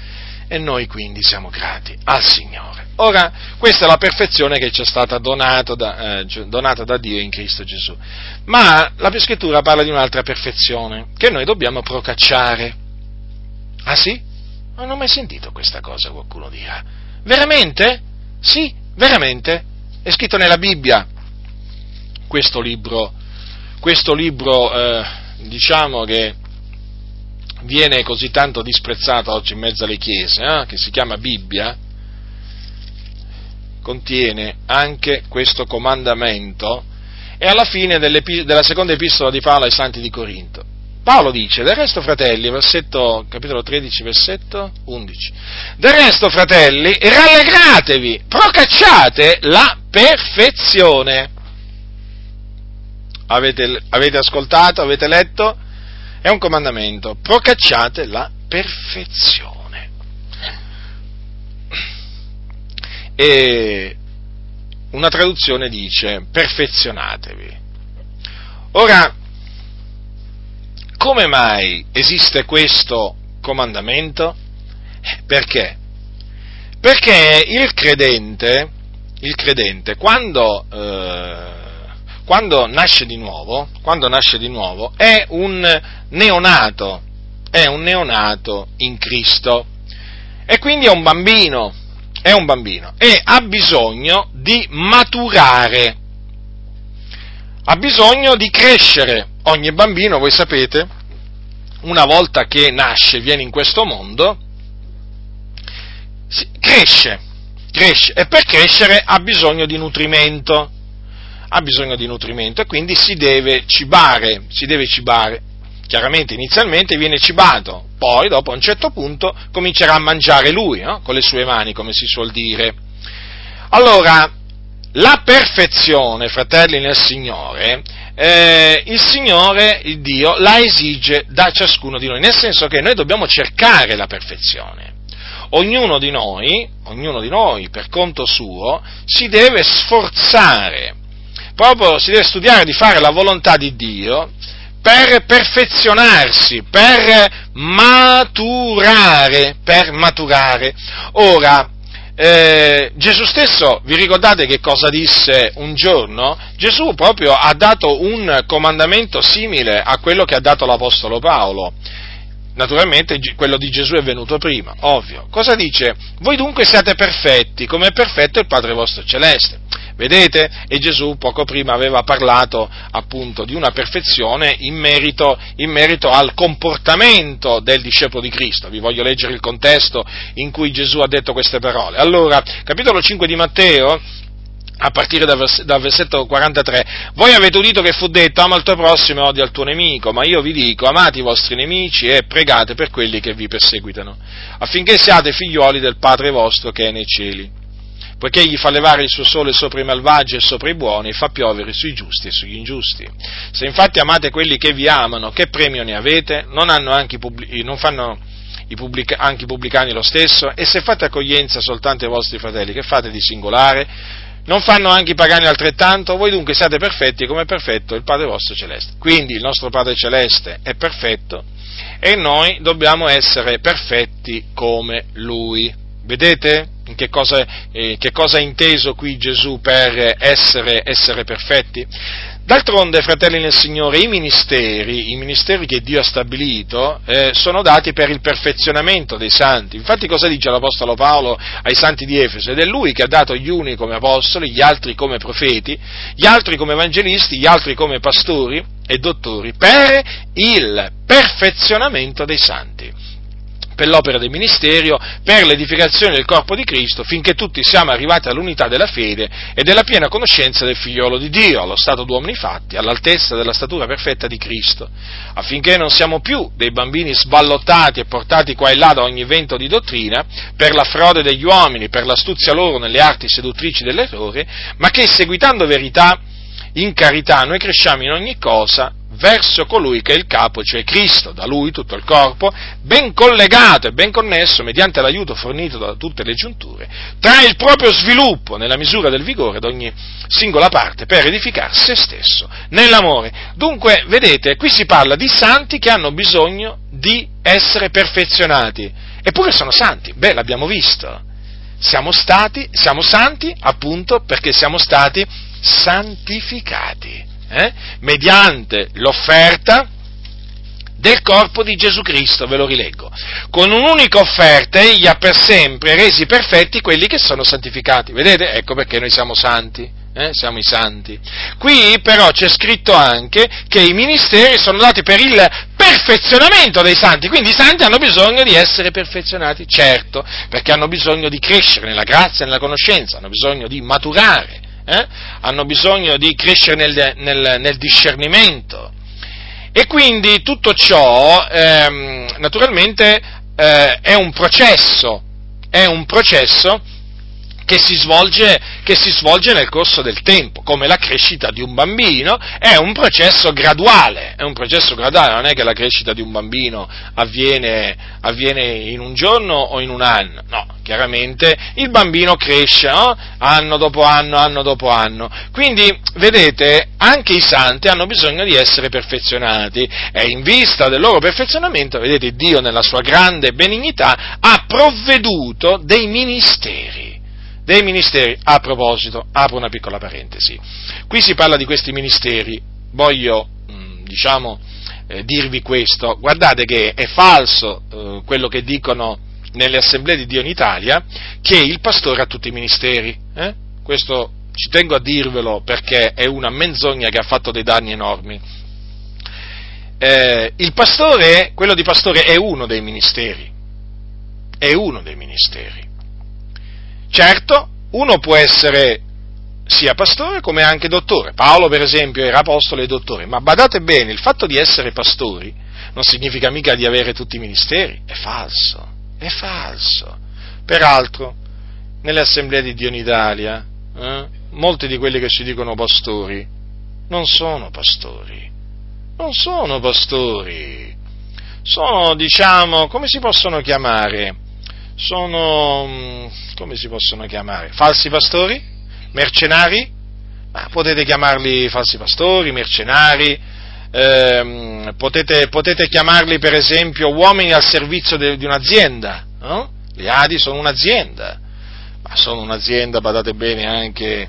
A: E noi quindi siamo grati al Signore. Ora, questa è la perfezione che ci è stata donata da, eh, donata da Dio in Cristo Gesù. Ma la Scrittura parla di un'altra perfezione che noi dobbiamo procacciare. Ah sì? Non ho mai sentito questa cosa, qualcuno dirà. Veramente? Sì, veramente. È scritto nella Bibbia. questo libro, questo libro eh, diciamo che viene così tanto disprezzato oggi in mezzo alle chiese, eh, che si chiama Bibbia, contiene anche questo comandamento e alla fine della seconda epistola di Paolo ai Santi di Corinto. Paolo dice, del resto fratelli, versetto, capitolo 13, versetto 11, del resto fratelli, rallegratevi, procacciate la perfezione. Avete, avete ascoltato, avete letto? È un comandamento, procacciate la perfezione. E una traduzione dice perfezionatevi. Ora, come mai esiste questo comandamento? Perché? Perché il credente, il credente quando, eh, quando, nasce di nuovo, quando nasce di nuovo, è un neonato, è un neonato in Cristo e quindi è un bambino, è un bambino e ha bisogno di maturare, ha bisogno di crescere. Ogni bambino, voi sapete, una volta che nasce, viene in questo mondo, cresce, cresce e per crescere ha bisogno di nutrimento, ha bisogno di nutrimento e quindi si deve cibare, si deve cibare. Chiaramente inizialmente viene cibato, poi dopo a un certo punto comincerà a mangiare lui, no? con le sue mani, come si suol dire. Allora, la perfezione, fratelli nel Signore, eh, il Signore, il Dio, la esige da ciascuno di noi, nel senso che noi dobbiamo cercare la perfezione. Ognuno di noi, ognuno di noi per conto suo, si deve sforzare, proprio si deve studiare di fare la volontà di Dio per perfezionarsi, per maturare, per maturare. Ora, eh, Gesù stesso, vi ricordate che cosa disse un giorno? Gesù proprio ha dato un comandamento simile a quello che ha dato l'Apostolo Paolo. Naturalmente quello di Gesù è venuto prima, ovvio. Cosa dice? Voi dunque siate perfetti, come è perfetto il Padre vostro celeste. Vedete? E Gesù poco prima aveva parlato appunto di una perfezione in merito, in merito, al comportamento del discepolo di Cristo. Vi voglio leggere il contesto in cui Gesù ha detto queste parole. Allora, capitolo 5 di Matteo, a partire dal, vers- dal, versetto 43, voi avete udito che fu detto ama il tuo prossimo e odia il tuo nemico, ma io vi dico amate i vostri nemici e pregate per quelli che vi perseguitano, affinché siate figlioli del Padre vostro che è nei cieli poiché egli fa levare il suo sole sopra i malvagi e sopra i buoni e fa piovere sui giusti e sugli ingiusti. Se infatti amate quelli che vi amano, che premio ne avete? Non, pubblic- non fanno anche i pubblicani lo stesso? E se fate accoglienza soltanto ai vostri fratelli, che fate di singolare? Non fanno anche i pagani altrettanto? Voi dunque siate perfetti come è perfetto il Padre vostro celeste. Quindi il nostro Padre celeste è perfetto e noi dobbiamo essere perfetti come Lui. Vedete? Che cosa, eh, che cosa, ha inteso qui Gesù per essere, essere, perfetti? D'altronde, fratelli nel Signore, i ministeri, i ministeri che Dio ha stabilito, eh, sono dati per il perfezionamento dei santi. Infatti cosa dice l'Apostolo Paolo ai santi di Efeso? Ed è lui che ha dato gli uni come apostoli, gli altri come profeti, gli altri come evangelisti, gli altri come pastori e dottori, per il perfezionamento dei santi per l'opera del ministero, per l'edificazione del corpo di Cristo, finché tutti siamo arrivati all'unità della fede e della piena conoscenza del figliolo di Dio, allo stato d'uomini fatti, all'altezza della statura perfetta di Cristo, affinché non siamo più dei bambini sballottati e portati qua e là da ogni vento di dottrina, per la frode degli uomini, per l'astuzia loro nelle arti seduttrici dell'errore, ma che seguitando verità, in carità noi cresciamo in ogni cosa verso colui che è il capo, cioè Cristo, da lui tutto il corpo, ben collegato e ben connesso mediante l'aiuto fornito da tutte le giunture, tra il proprio sviluppo nella misura del vigore di ogni singola parte per edificare se stesso nell'amore. Dunque, vedete, qui si parla di santi che hanno bisogno di essere perfezionati, eppure sono santi, beh, l'abbiamo visto. Siamo stati, siamo santi appunto perché siamo stati santificati eh, mediante l'offerta del corpo di Gesù Cristo, ve lo rileggo. Con un'unica offerta egli ha per sempre resi perfetti quelli che sono santificati. Vedete? Ecco perché noi siamo santi. eh? siamo i santi. Qui però c'è scritto anche che i ministeri sono dati per il perfezionamento dei santi, quindi i santi hanno bisogno di essere perfezionati, certo, perché hanno bisogno di crescere nella grazia e nella conoscenza, hanno bisogno di maturare, eh? hanno bisogno di crescere nel, nel, nel discernimento. E quindi tutto ciò, ehm, naturalmente, eh, è un processo, è un processo che si, svolge, che si, svolge, nel corso del tempo, come la crescita di un bambino, è un processo graduale, è un processo graduale, non è che la crescita di un bambino avviene, avviene in un giorno o in un anno, no, chiaramente il bambino cresce no? anno dopo anno, anno dopo anno, quindi vedete, anche i santi hanno bisogno di essere perfezionati e in vista del loro perfezionamento, vedete, Dio nella sua grande benignità ha provveduto dei ministeri dei ministeri. A proposito, apro una piccola parentesi. Qui si parla di questi ministeri, voglio, mm, diciamo, eh, dirvi questo. Guardate che è falso eh, quello che dicono nelle assemblee di Dio in Italia, che il pastore ha tutti i ministeri. Eh? Questo ci tengo a dirvelo perché è una menzogna che ha fatto dei danni enormi. Eh, il pastore, quello di pastore, è uno dei ministeri. È uno dei ministeri. Certo, uno può essere sia pastore come anche dottore. Paolo, per esempio, era apostolo e dottore, ma badate bene, il fatto di essere pastori non significa mica di avere tutti i ministeri, è falso, è falso. Peraltro, nelle assemblee di Dio in Italia, eh, molti di quelli che si dicono pastori non sono pastori, non sono pastori, sono, diciamo, come si possono chiamare? Sono, mm, come si possono chiamare? Falsi pastori? Mercenari? Ma potete chiamarli falsi pastori, mercenari, ehm, potete, potete, chiamarli per esempio uomini al servizio de, di un'azienda, no? Gli Adi sono un'azienda, ma sono un'azienda, badate bene, anche,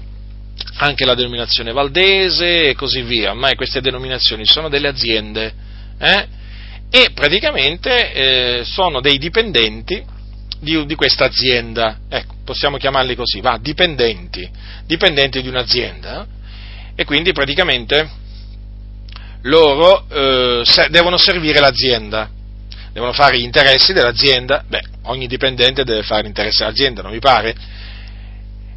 A: anche la denominazione valdese e così via, ormai queste denominazioni sono delle aziende, eh? e praticamente eh, sono dei dipendenti di, di questa azienda, ecco, possiamo chiamarli così, va, dipendenti, dipendenti di un'azienda, e quindi praticamente loro eh, se, devono servire l'azienda, devono fare gli interessi dell'azienda, beh, ogni dipendente deve fare l'interesse dell'azienda, non mi pare,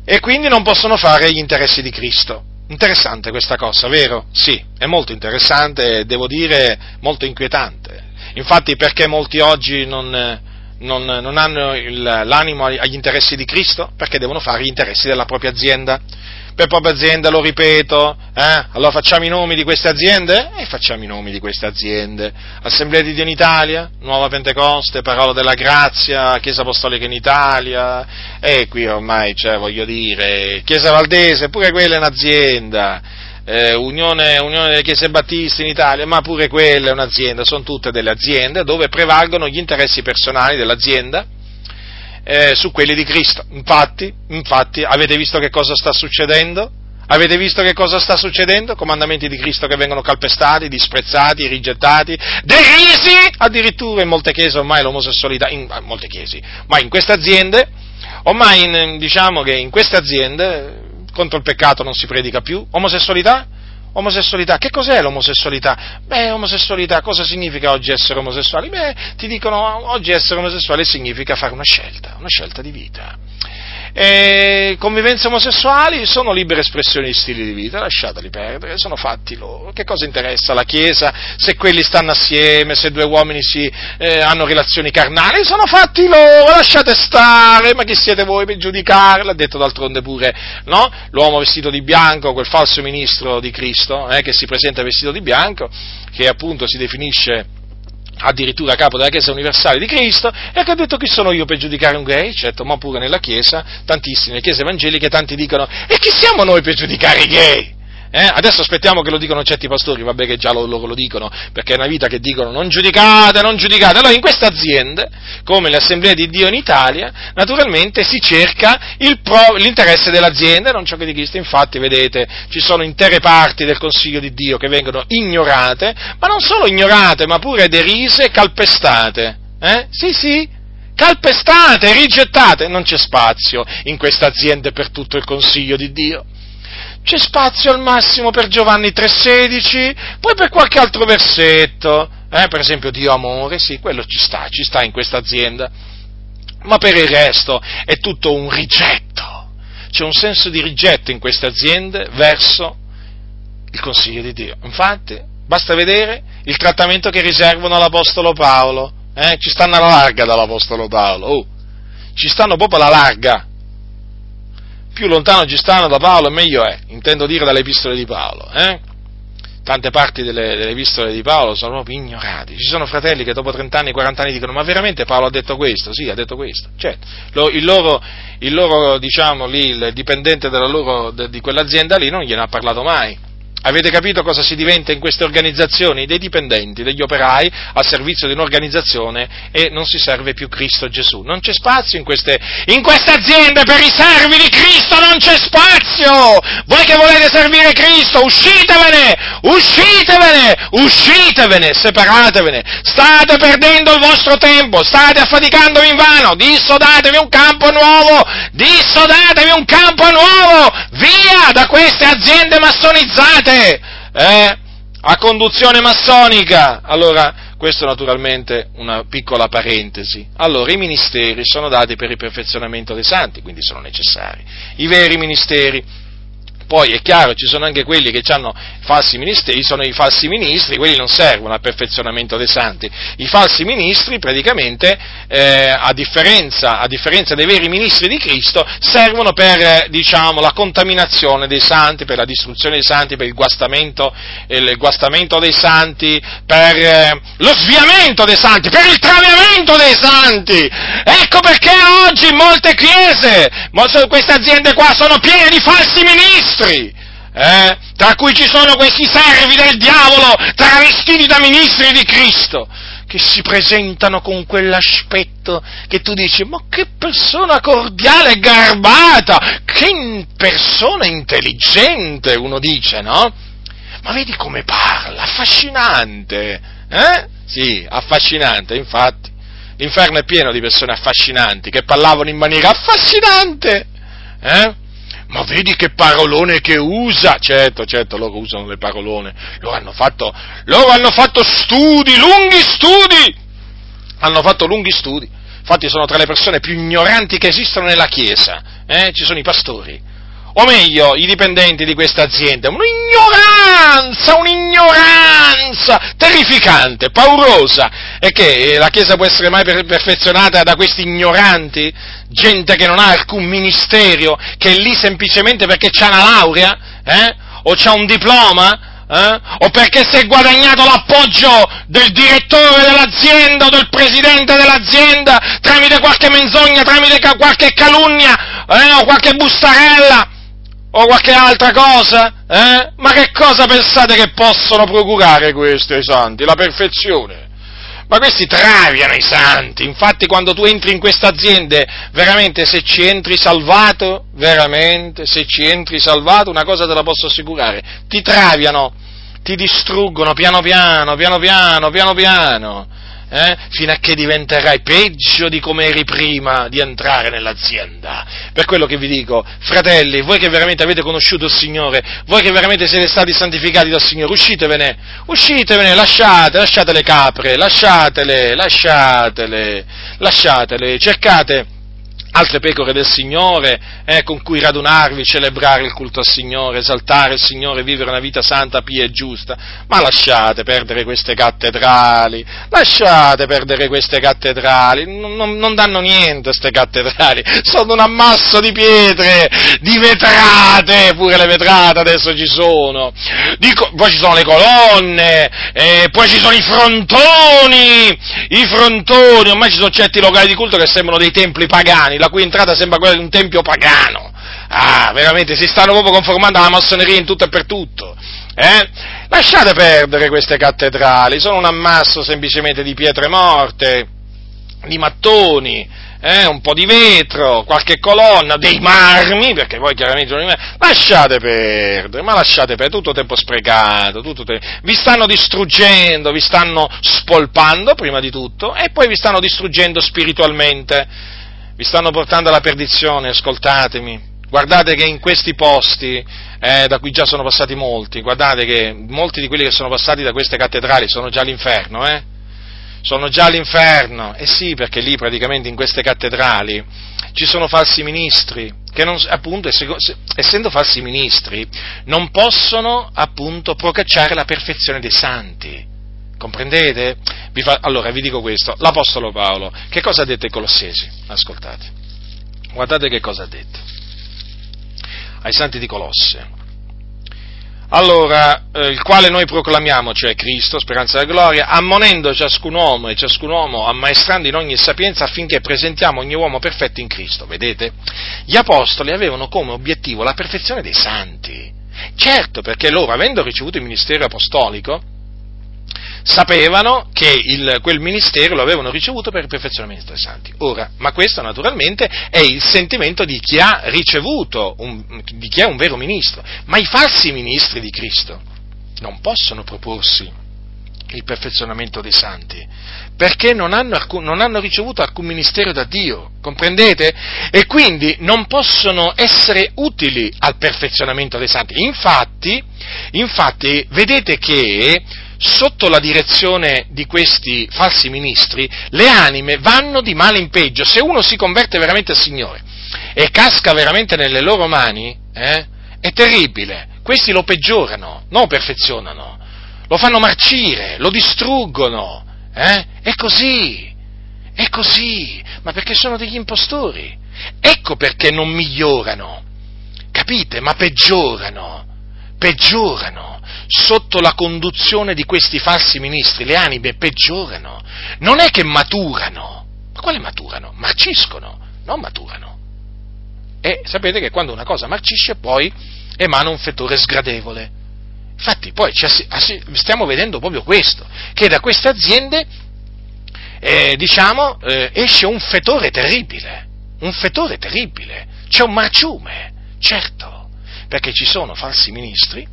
A: e quindi non possono fare gli interessi di Cristo. Interessante questa cosa, vero? Sì, è molto interessante, devo dire molto inquietante. Infatti perché molti oggi non, non, non hanno il, l'animo agli interessi di Cristo? Perché devono fare gli interessi della propria azienda. Per propria azienda, lo ripeto, eh? allora facciamo i nomi di queste aziende? E facciamo i nomi di queste aziende. Assemblea di Dio in Italia, Nuova Pentecoste, Parola della Grazia, Chiesa Apostolica in Italia, e qui ormai, cioè, voglio dire, Chiesa Valdese, pure quella è un'azienda eh, Unione, Unione, delle Chiese Battiste in Italia, ma pure quella è un'azienda, sono tutte delle aziende dove prevalgono gli interessi personali dell'azienda eh, su quelli di Cristo. Infatti, infatti, avete visto che cosa sta succedendo? Avete visto che cosa sta succedendo? Comandamenti di Cristo che vengono calpestati, disprezzati, rigettati, derisi addirittura in molte chiese ormai l'omosessualità, in, in molte chiese, ma in queste aziende, ormai in, diciamo che in queste aziende contro il peccato non si predica più. Omosessualità? Omosessualità, che cos'è l'omosessualità? Beh, omosessualità, cosa significa oggi essere omosessuali? Beh, ti dicono oggi essere omosessuale significa fare una scelta, una scelta di vita. E convivenze omosessuali sono libere espressioni di stili di vita, lasciateli perdere, sono fatti loro. Che cosa interessa la Chiesa se quelli stanno assieme, se due uomini si, eh, hanno relazioni carnali? Sono fatti loro, lasciate stare, ma chi siete voi per giudicare? L'ha detto d'altronde pure no? l'uomo vestito di bianco, quel falso ministro di Cristo eh, che si presenta vestito di bianco, che appunto si definisce addirittura capo della Chiesa universale di Cristo, e che ha detto chi sono io per giudicare un gay? Certo, ma pure nella Chiesa, tantissime chiese evangeliche, tanti dicono, e chi siamo noi per giudicare i gay? Eh? Adesso aspettiamo che lo dicano certi pastori, vabbè che già loro lo dicono, perché è una vita che dicono non giudicate, non giudicate. Allora in queste aziende, come le assemblee di Dio in Italia, naturalmente si cerca pro, l'interesse dell'azienda non ciò che di Cristo. Infatti, vedete, ci sono intere parti del Consiglio di Dio che vengono ignorate, ma non solo ignorate, ma pure derise e calpestate. Eh? Sì, sì, calpestate, rigettate, non c'è spazio in queste aziende per tutto il Consiglio di Dio. C'è spazio al massimo per Giovanni 3,16, poi per qualche altro versetto, eh, per esempio Dio amore, sì, quello ci sta, ci sta in questa azienda, ma per il resto è tutto un rigetto, c'è un senso di rigetto in queste aziende verso il consiglio di Dio. Infatti, basta vedere il trattamento che riservano all'Apostolo Paolo, eh, ci stanno alla larga dall'Apostolo Paolo, oh, ci stanno proprio alla larga, più lontano ci stanno da Paolo meglio è, intendo dire dalle epistole di Paolo. Eh? Tante parti delle, delle, epistole di Paolo sono proprio ignorate. Ci sono fratelli che dopo 30 anni, 40 anni dicono: Ma veramente Paolo ha detto questo? Sì, ha detto questo. Certo, il loro, il loro diciamo lì, il dipendente loro, di quell'azienda lì non gliene ha parlato mai. Avete capito cosa si diventa in queste organizzazioni? Dei dipendenti, degli operai al servizio di un'organizzazione e non si serve più Cristo Gesù. Non c'è spazio in queste, in queste aziende per i servi di Cristo, non c'è spazio! Voi che volete servire Cristo, uscitevene! Uscitevene! Uscitevene! Separatevene! State perdendo il vostro tempo, state affaticandovi in vano! Dissodatevi un campo nuovo! Dissodatevi un campo nuovo! Via da queste aziende massonizzate! Eh, a conduzione massonica. Allora, questo naturalmente una piccola parentesi. Allora, i ministeri sono dati per il perfezionamento dei santi, quindi sono necessari. I veri ministeri poi è chiaro, ci sono anche quelli che hanno falsi ministeri, sono i falsi ministri, quelli non servono al perfezionamento dei santi. I falsi ministri praticamente, eh, a, differenza, a, differenza, dei veri ministri di Cristo, servono per eh, diciamo, la contaminazione dei santi, per la distruzione dei santi, per il guastamento, il guastamento dei santi, per eh, lo sviamento dei santi, per il traviamento dei santi. Ecco perché oggi molte chiese, queste aziende qua sono piene di falsi ministri ministri, eh? tra cui ci sono questi servi del diavolo travestiti da ministri di Cristo, che si presentano con quell'aspetto che tu dici, ma che persona cordiale e garbata, che persona intelligente, uno dice, no? Ma vedi come parla, affascinante, eh? Sì, affascinante, infatti. L'inferno è pieno di persone affascinanti che parlavano in maniera affascinante, eh? Ma vedi che parolone che usa, certo, certo, loro usano le parolone, loro hanno fatto, loro hanno fatto studi, lunghi studi, hanno fatto lunghi studi, infatti sono tra le persone più ignoranti che esistono nella Chiesa, eh? ci sono i pastori, o meglio, i dipendenti di questa azienda, un'ignoranza, un'ignoranza terrificante, paurosa, e che la Chiesa può essere mai perfezionata da questi ignoranti? Gente che non ha alcun ministero, che è lì semplicemente perché c'ha una laurea, eh? o c'ha un diploma, eh? o perché si è guadagnato l'appoggio del direttore dell'azienda o del presidente dell'azienda tramite qualche menzogna, tramite qualche calunnia eh? o qualche bustarella o qualche altra cosa? Eh? Ma che cosa pensate che possono procurare questi ai santi? La perfezione. Ma questi traviano i santi, infatti quando tu entri in queste aziende, veramente se ci entri salvato, veramente se ci entri salvato, una cosa te la posso assicurare, ti traviano, ti distruggono piano piano, piano piano, piano piano eh, fino a che diventerai peggio di come eri prima di entrare nell'azienda. Per quello che vi dico, fratelli, voi che veramente avete conosciuto il Signore, voi che veramente siete stati santificati dal Signore, uscitevene, uscitevene, lasciate, lasciate le capre, lasciatele, lasciatele, lasciatele, cercate altre pecore del Signore, eh, con cui radunarvi, celebrare il culto al Signore, esaltare il Signore, vivere una vita santa, pia e giusta, ma lasciate perdere queste cattedrali, lasciate perdere queste cattedrali, non, non, non danno niente queste cattedrali, sono un ammasso di pietre, di vetrate, pure le vetrate adesso ci sono, Dico, poi ci sono le colonne, eh, poi ci sono i frontoni, i frontoni, ormai ci sono certi locali di culto che sembrano dei templi pagani, la cui entrata sembra quella di un tempio pagano. Ah, veramente, si stanno proprio conformando alla massoneria in tutto e per tutto. Eh? Lasciate perdere queste cattedrali, sono un ammasso semplicemente di pietre morte, di mattoni, eh, un po' di vetro, qualche colonna, dei marmi, perché poi chiaramente i marmi, lasciate perdere, ma lasciate perdere, tutto tempo sprecato, tutto tempo, vi stanno distruggendo, vi stanno spolpando prima di tutto e poi vi stanno distruggendo spiritualmente vi stanno portando alla perdizione, ascoltatemi. Guardate che in questi posti, eh, da cui già sono passati molti, guardate che molti di quelli che sono passati da queste cattedrali sono già all'inferno, eh? Sono già all'inferno. Eh sì, perché lì praticamente in queste cattedrali ci sono falsi ministri, che non, appunto, essendo falsi ministri, non possono appunto procacciare la perfezione dei santi. Comprendete? Vi fa, allora vi dico questo, l'Apostolo Paolo, che cosa ha detto ai Colossesi? Ascoltate, guardate che cosa ha detto ai santi di Colosse. Allora, eh, il quale noi proclamiamo, cioè Cristo, speranza della gloria, ammonendo ciascun uomo e ciascun uomo ammaestrando in ogni sapienza affinché presentiamo ogni uomo perfetto in Cristo. Vedete? Gli apostoli avevano come obiettivo la perfezione dei santi. Certo, perché loro, avendo ricevuto il ministero apostolico, sapevano che il, quel ministero lo avevano ricevuto per il perfezionamento dei santi. Ora, ma questo naturalmente è il sentimento di chi ha ricevuto, un, di chi è un vero ministro, ma i falsi ministri di Cristo non possono proporsi il perfezionamento dei santi, perché non hanno, alcun, non hanno, ricevuto alcun ministero da Dio, comprendete? E quindi non possono essere utili al perfezionamento dei santi. Infatti, infatti vedete che sotto la direzione di questi falsi ministri, le anime vanno di male in peggio. Se uno si converte veramente al Signore e casca veramente nelle loro mani, eh, è terribile. Questi lo peggiorano, non perfezionano, lo fanno marcire, lo distruggono. Eh? È così, è così, ma perché sono degli impostori. Ecco perché non migliorano, capite? Ma peggiorano, peggiorano sotto la conduzione di questi falsi ministri le anime peggiorano, non è che maturano, ma quale maturano? Marciscono, non maturano. E sapete che quando una cosa marcisce poi emana un fetore sgradevole. Infatti poi stiamo vedendo proprio questo, che da queste aziende eh, diciamo, eh, esce un fetore terribile, un fetore terribile, c'è un marciume, certo, perché ci sono falsi ministri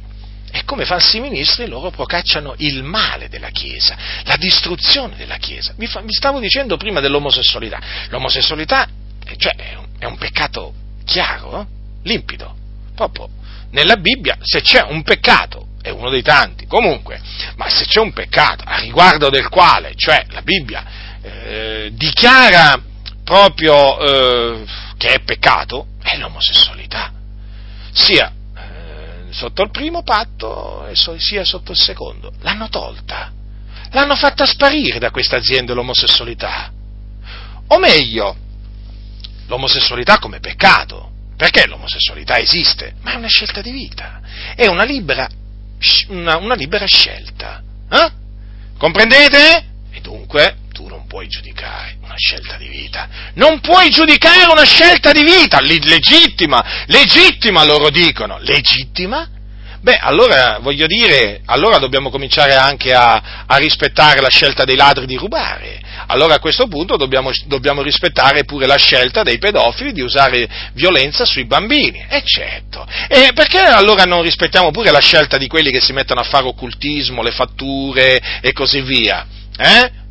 A: e come falsi ministri loro procacciano il male della Chiesa, la distruzione della Chiesa. Vi, stavo dicendo prima dell'omosessualità. L'omosessualità eh, cioè, è, un, è, un, peccato chiaro, eh? limpido. Proprio nella Bibbia se c'è un peccato, è uno dei tanti, comunque, ma se c'è un peccato a riguardo del quale, cioè la Bibbia eh, dichiara proprio eh, che è peccato, è l'omosessualità. Sia sotto il primo patto sia sotto il secondo. L'hanno tolta. L'hanno fatta sparire da questa azienda l'omosessualità. O meglio, l'omosessualità come peccato. Perché l'omosessualità esiste? Ma è una scelta di vita. È una libera, una, una libera scelta. Eh? Comprendete? E dunque tu non puoi giudicare una scelta di vita. Non puoi giudicare una scelta di vita, legittima, legittima loro dicono, legittima? Beh, allora voglio dire, allora dobbiamo cominciare anche a, a rispettare la scelta dei ladri di rubare. Allora a questo punto dobbiamo, dobbiamo, rispettare pure la scelta dei pedofili di usare violenza sui bambini. E certo. E perché allora non rispettiamo pure la scelta di quelli che si mettono a fare occultismo, le fatture e così via? Eh?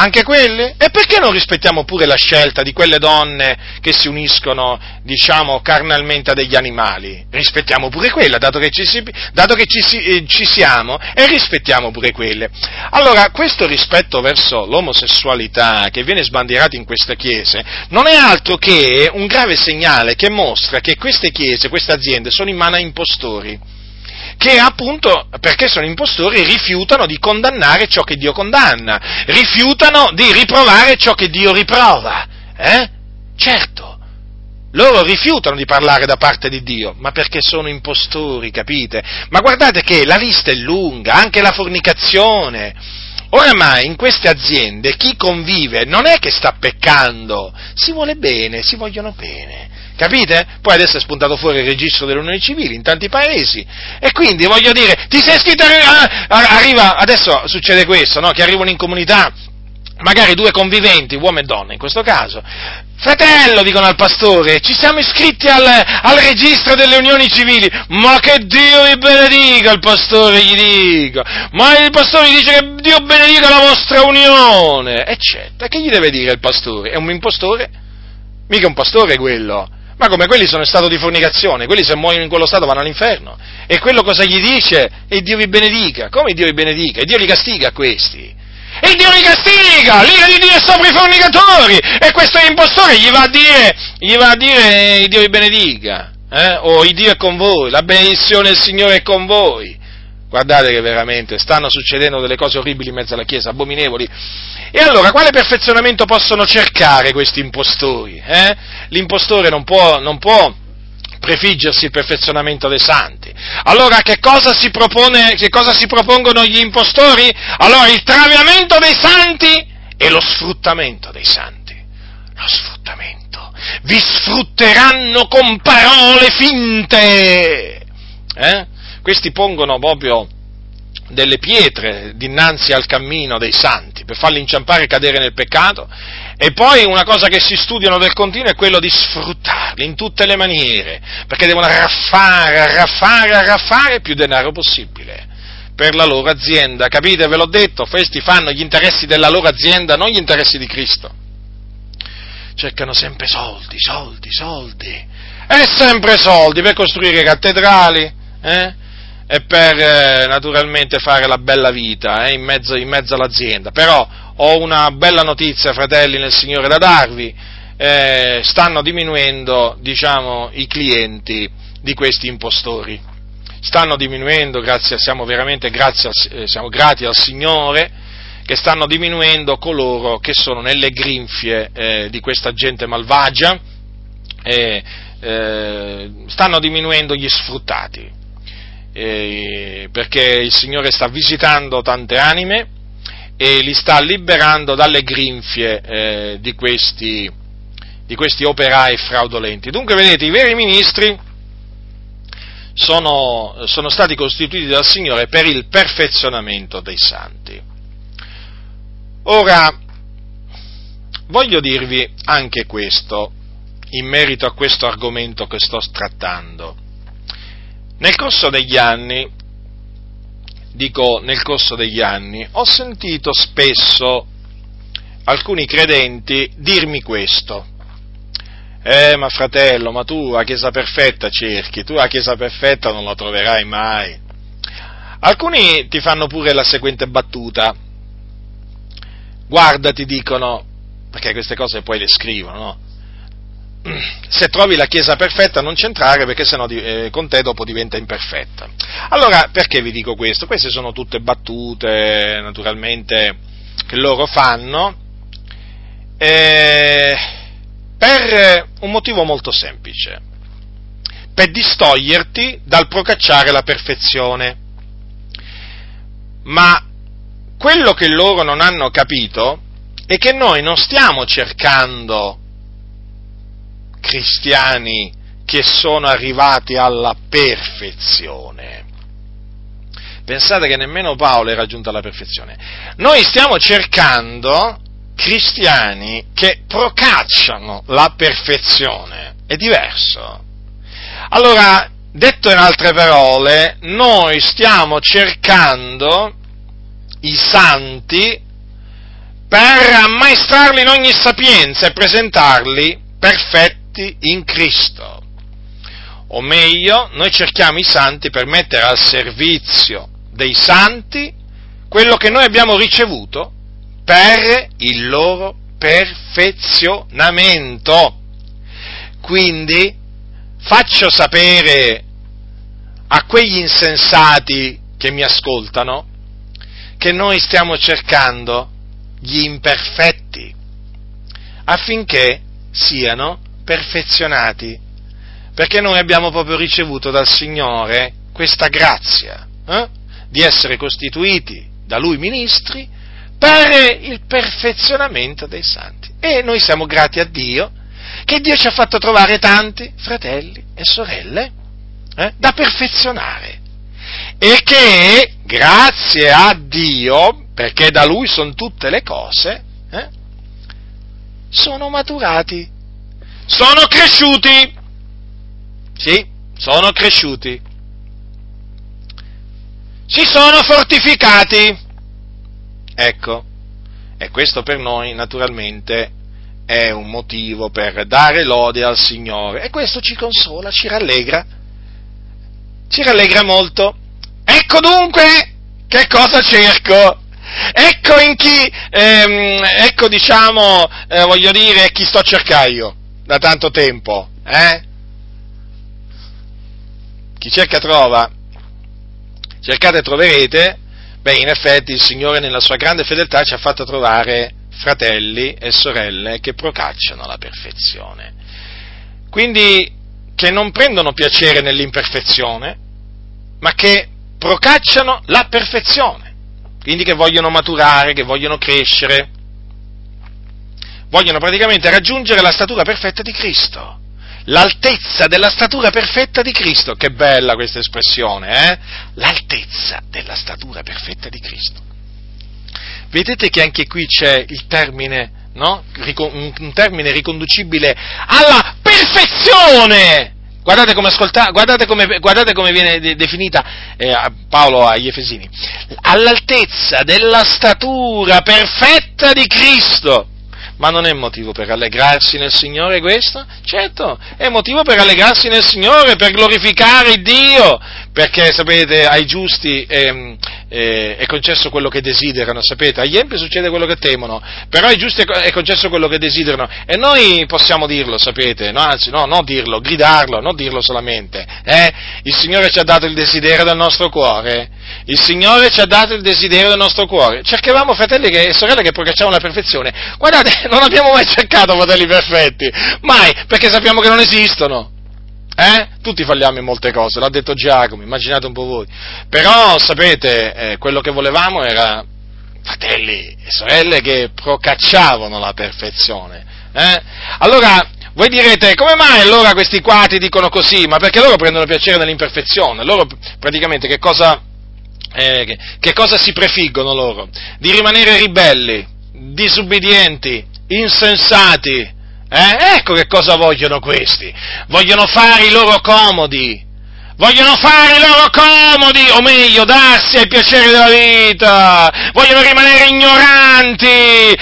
A: Anche quelle? E perché non rispettiamo pure la scelta di quelle donne che si uniscono, diciamo, carnalmente a degli animali? Rispettiamo pure quella, dato che ci, si, dato che ci, si, eh, ci siamo, e rispettiamo pure quelle. Allora, questo rispetto verso l'omosessualità che viene sbandierato in queste chiese non è altro che un grave segnale che mostra che queste chiese, queste aziende sono in mano a impostori che appunto, perché sono impostori, rifiutano di condannare ciò che Dio condanna, rifiutano di riprovare ciò che Dio riprova. Eh? Certo, loro rifiutano di parlare da parte di Dio, ma perché sono impostori, capite? Ma guardate che la lista è lunga, anche la fornicazione. Oramai in queste aziende chi convive non è che sta peccando, si vuole bene, si vogliono bene. Capite? Poi adesso è spuntato fuori il registro delle unioni civili in tanti paesi. E quindi voglio dire, ti sei iscritto, arriva, adesso succede questo, no? Che arrivano in comunità magari due conviventi, uomo e donna in questo caso. Fratello, dicono al pastore, ci siamo iscritti al, al registro delle unioni civili. Ma che Dio vi benedica, il pastore gli dico. Ma il pastore gli dice che Dio benedica la vostra unione. Eccetera. Che gli deve dire il pastore? È un impostore? Mica un pastore quello Ma come quelli sono in stato di fornicazione, quelli se muoiono in quello stato vanno all'inferno. E quello cosa gli dice? E Dio vi benedica. Come Dio vi benedica? E Dio li castiga a questi. E Dio li castiga! L'ira di Dio è sopra i fornicatori! E questo impostore gli va a dire, gli va a dire Dio vi benedica. Eh? O il Dio è con voi, la benedizione del Signore è con voi. Guardate che veramente stanno succedendo delle cose orribili in mezzo alla Chiesa, abominevoli. E allora, quale perfezionamento possono cercare questi impostori? Eh? L'impostore non può, non può prefiggersi il perfezionamento dei santi. Allora che cosa propone, che cosa si propongono gli impostori? Allora il traviamento dei santi e lo sfruttamento dei santi. Lo sfruttamento. Vi sfrutteranno con parole finte. Eh? Questi pongono proprio delle pietre dinanzi al cammino dei santi per farli inciampare e cadere nel peccato e poi una cosa che si studiano del continuo è quello di sfruttarli in tutte le maniere perché devono arraffare, arraffare, arraffare più denaro possibile per la loro azienda, capite? Ve l'ho detto, questi fanno gli interessi della loro azienda, non gli interessi di Cristo. Cercano sempre soldi, soldi, soldi, e sempre soldi per costruire cattedrali, eh? E per eh, naturalmente fare la bella vita eh, in, mezzo, in, mezzo, all'azienda. Però ho una bella notizia, fratelli nel Signore, da darvi. Eh, stanno diminuendo, diciamo, i clienti di questi impostori. Stanno diminuendo, grazie, siamo veramente grazie, eh, siamo grati al Signore, che stanno diminuendo coloro che sono nelle grinfie eh, di questa gente malvagia, eh, stanno diminuendo gli sfruttati eh, perché il Signore sta visitando tante anime e li sta liberando dalle grinfie eh, di, questi, di questi operai fraudolenti. Dunque, vedete, i veri ministri sono, sono, stati costituiti dal Signore per il perfezionamento dei santi. Ora, voglio dirvi anche questo in merito a questo argomento che sto trattando. Nel corso degli anni, dico nel corso degli anni, ho sentito spesso alcuni credenti dirmi questo. Eh, ma fratello, ma tu la Chiesa perfetta cerchi, tu la Chiesa perfetta non la troverai mai. Alcuni ti fanno pure la seguente battuta. Guarda, ti dicono, perché queste cose poi le scrivono, no? Se trovi la Chiesa perfetta non c'entrare perché sennò eh, con te dopo diventa imperfetta. Allora, perché vi dico questo? Queste sono tutte battute, naturalmente, che loro fanno eh, per un motivo molto semplice, per distoglierti dal procacciare la perfezione. Ma quello che loro non hanno capito è che noi non stiamo cercando cristiani che sono arrivati alla perfezione. Pensate che nemmeno Paolo è raggiunto alla perfezione. Noi stiamo cercando cristiani che procacciano la perfezione. È diverso. Allora, detto in altre parole, noi stiamo cercando i santi per ammaestrarli in ogni sapienza e presentarli perfetti santi in Cristo. O meglio, noi cerchiamo i santi per mettere al servizio dei santi quello che noi abbiamo ricevuto per il loro perfezionamento. Quindi faccio sapere a quegli insensati che mi ascoltano che noi stiamo cercando gli imperfetti affinché siano perfezionati, perché noi abbiamo proprio ricevuto dal Signore questa grazia eh? di essere costituiti da Lui ministri per il perfezionamento dei santi. E noi siamo grati a Dio che Dio ci ha fatto trovare tanti fratelli e sorelle eh, da perfezionare. E che grazie a Dio, perché da Lui sono tutte le cose, eh, sono maturati sono cresciuti. Sì, sono cresciuti. Si sono fortificati. Ecco, e questo per noi naturalmente è un motivo per dare lode al Signore e questo ci consola, ci rallegra, ci rallegra molto. Ecco dunque che cosa cerco. Ecco in chi, ehm, ecco diciamo, eh, voglio dire, chi sto cercando io da tanto tempo, eh? Chi cerca trova, cercate e troverete, beh in effetti il Signore nella sua grande fedeltà ci ha fatto trovare fratelli e sorelle che procacciano la perfezione. Quindi che non prendono piacere nell'imperfezione, ma che procacciano la perfezione. Quindi che vogliono maturare, che vogliono crescere, vogliono praticamente raggiungere la statura perfetta di Cristo. L'altezza della statura perfetta di Cristo. Che bella questa espressione, eh? L'altezza della statura perfetta di Cristo. Vedete che anche qui c'è il termine, no? Un termine riconducibile alla perfezione! Guardate come, ascolta, guardate come, guardate come viene definita eh, Paolo agli Efesini. All'altezza della statura perfetta di Cristo. Ma non è motivo per allegrarsi nel Signore questo? Certo, è motivo per allegrarsi nel Signore, per glorificare Dio, perché sapete, ai giusti ehm, eh, è concesso quello che desiderano, sapete, agli empi succede quello che temono, però ai giusti è concesso quello che desiderano e noi possiamo dirlo, sapete, no, anzi no, non dirlo, gridarlo, non dirlo solamente, eh? il Signore ci ha dato il desiderio del nostro cuore, il Signore ci ha dato il desiderio del nostro cuore, cercavamo fratelli e sorelle che procacciavano la perfezione, guardate, [LAUGHS] non abbiamo mai cercato fratelli perfetti, mai, perché sappiamo che non esistono. Eh? Tutti falliamo in molte cose, l'ha detto Giacomo, immaginate un po' voi. Però, sapete, eh, quello che volevamo era fratelli e sorelle che procacciavano la perfezione. Eh? Allora, voi direte, come mai allora questi quati dicono così? Ma perché loro prendono piacere nell'imperfezione? Loro praticamente che cosa, eh, che, cosa si prefiggono loro? Di rimanere ribelli, disubbidienti, insensati, eh? Ecco che cosa vogliono questi. Vogliono fare i loro comodi. Vogliono fare i loro comodi, o meglio, darsi ai piaceri della vita. Vogliono rimanere ignoranti.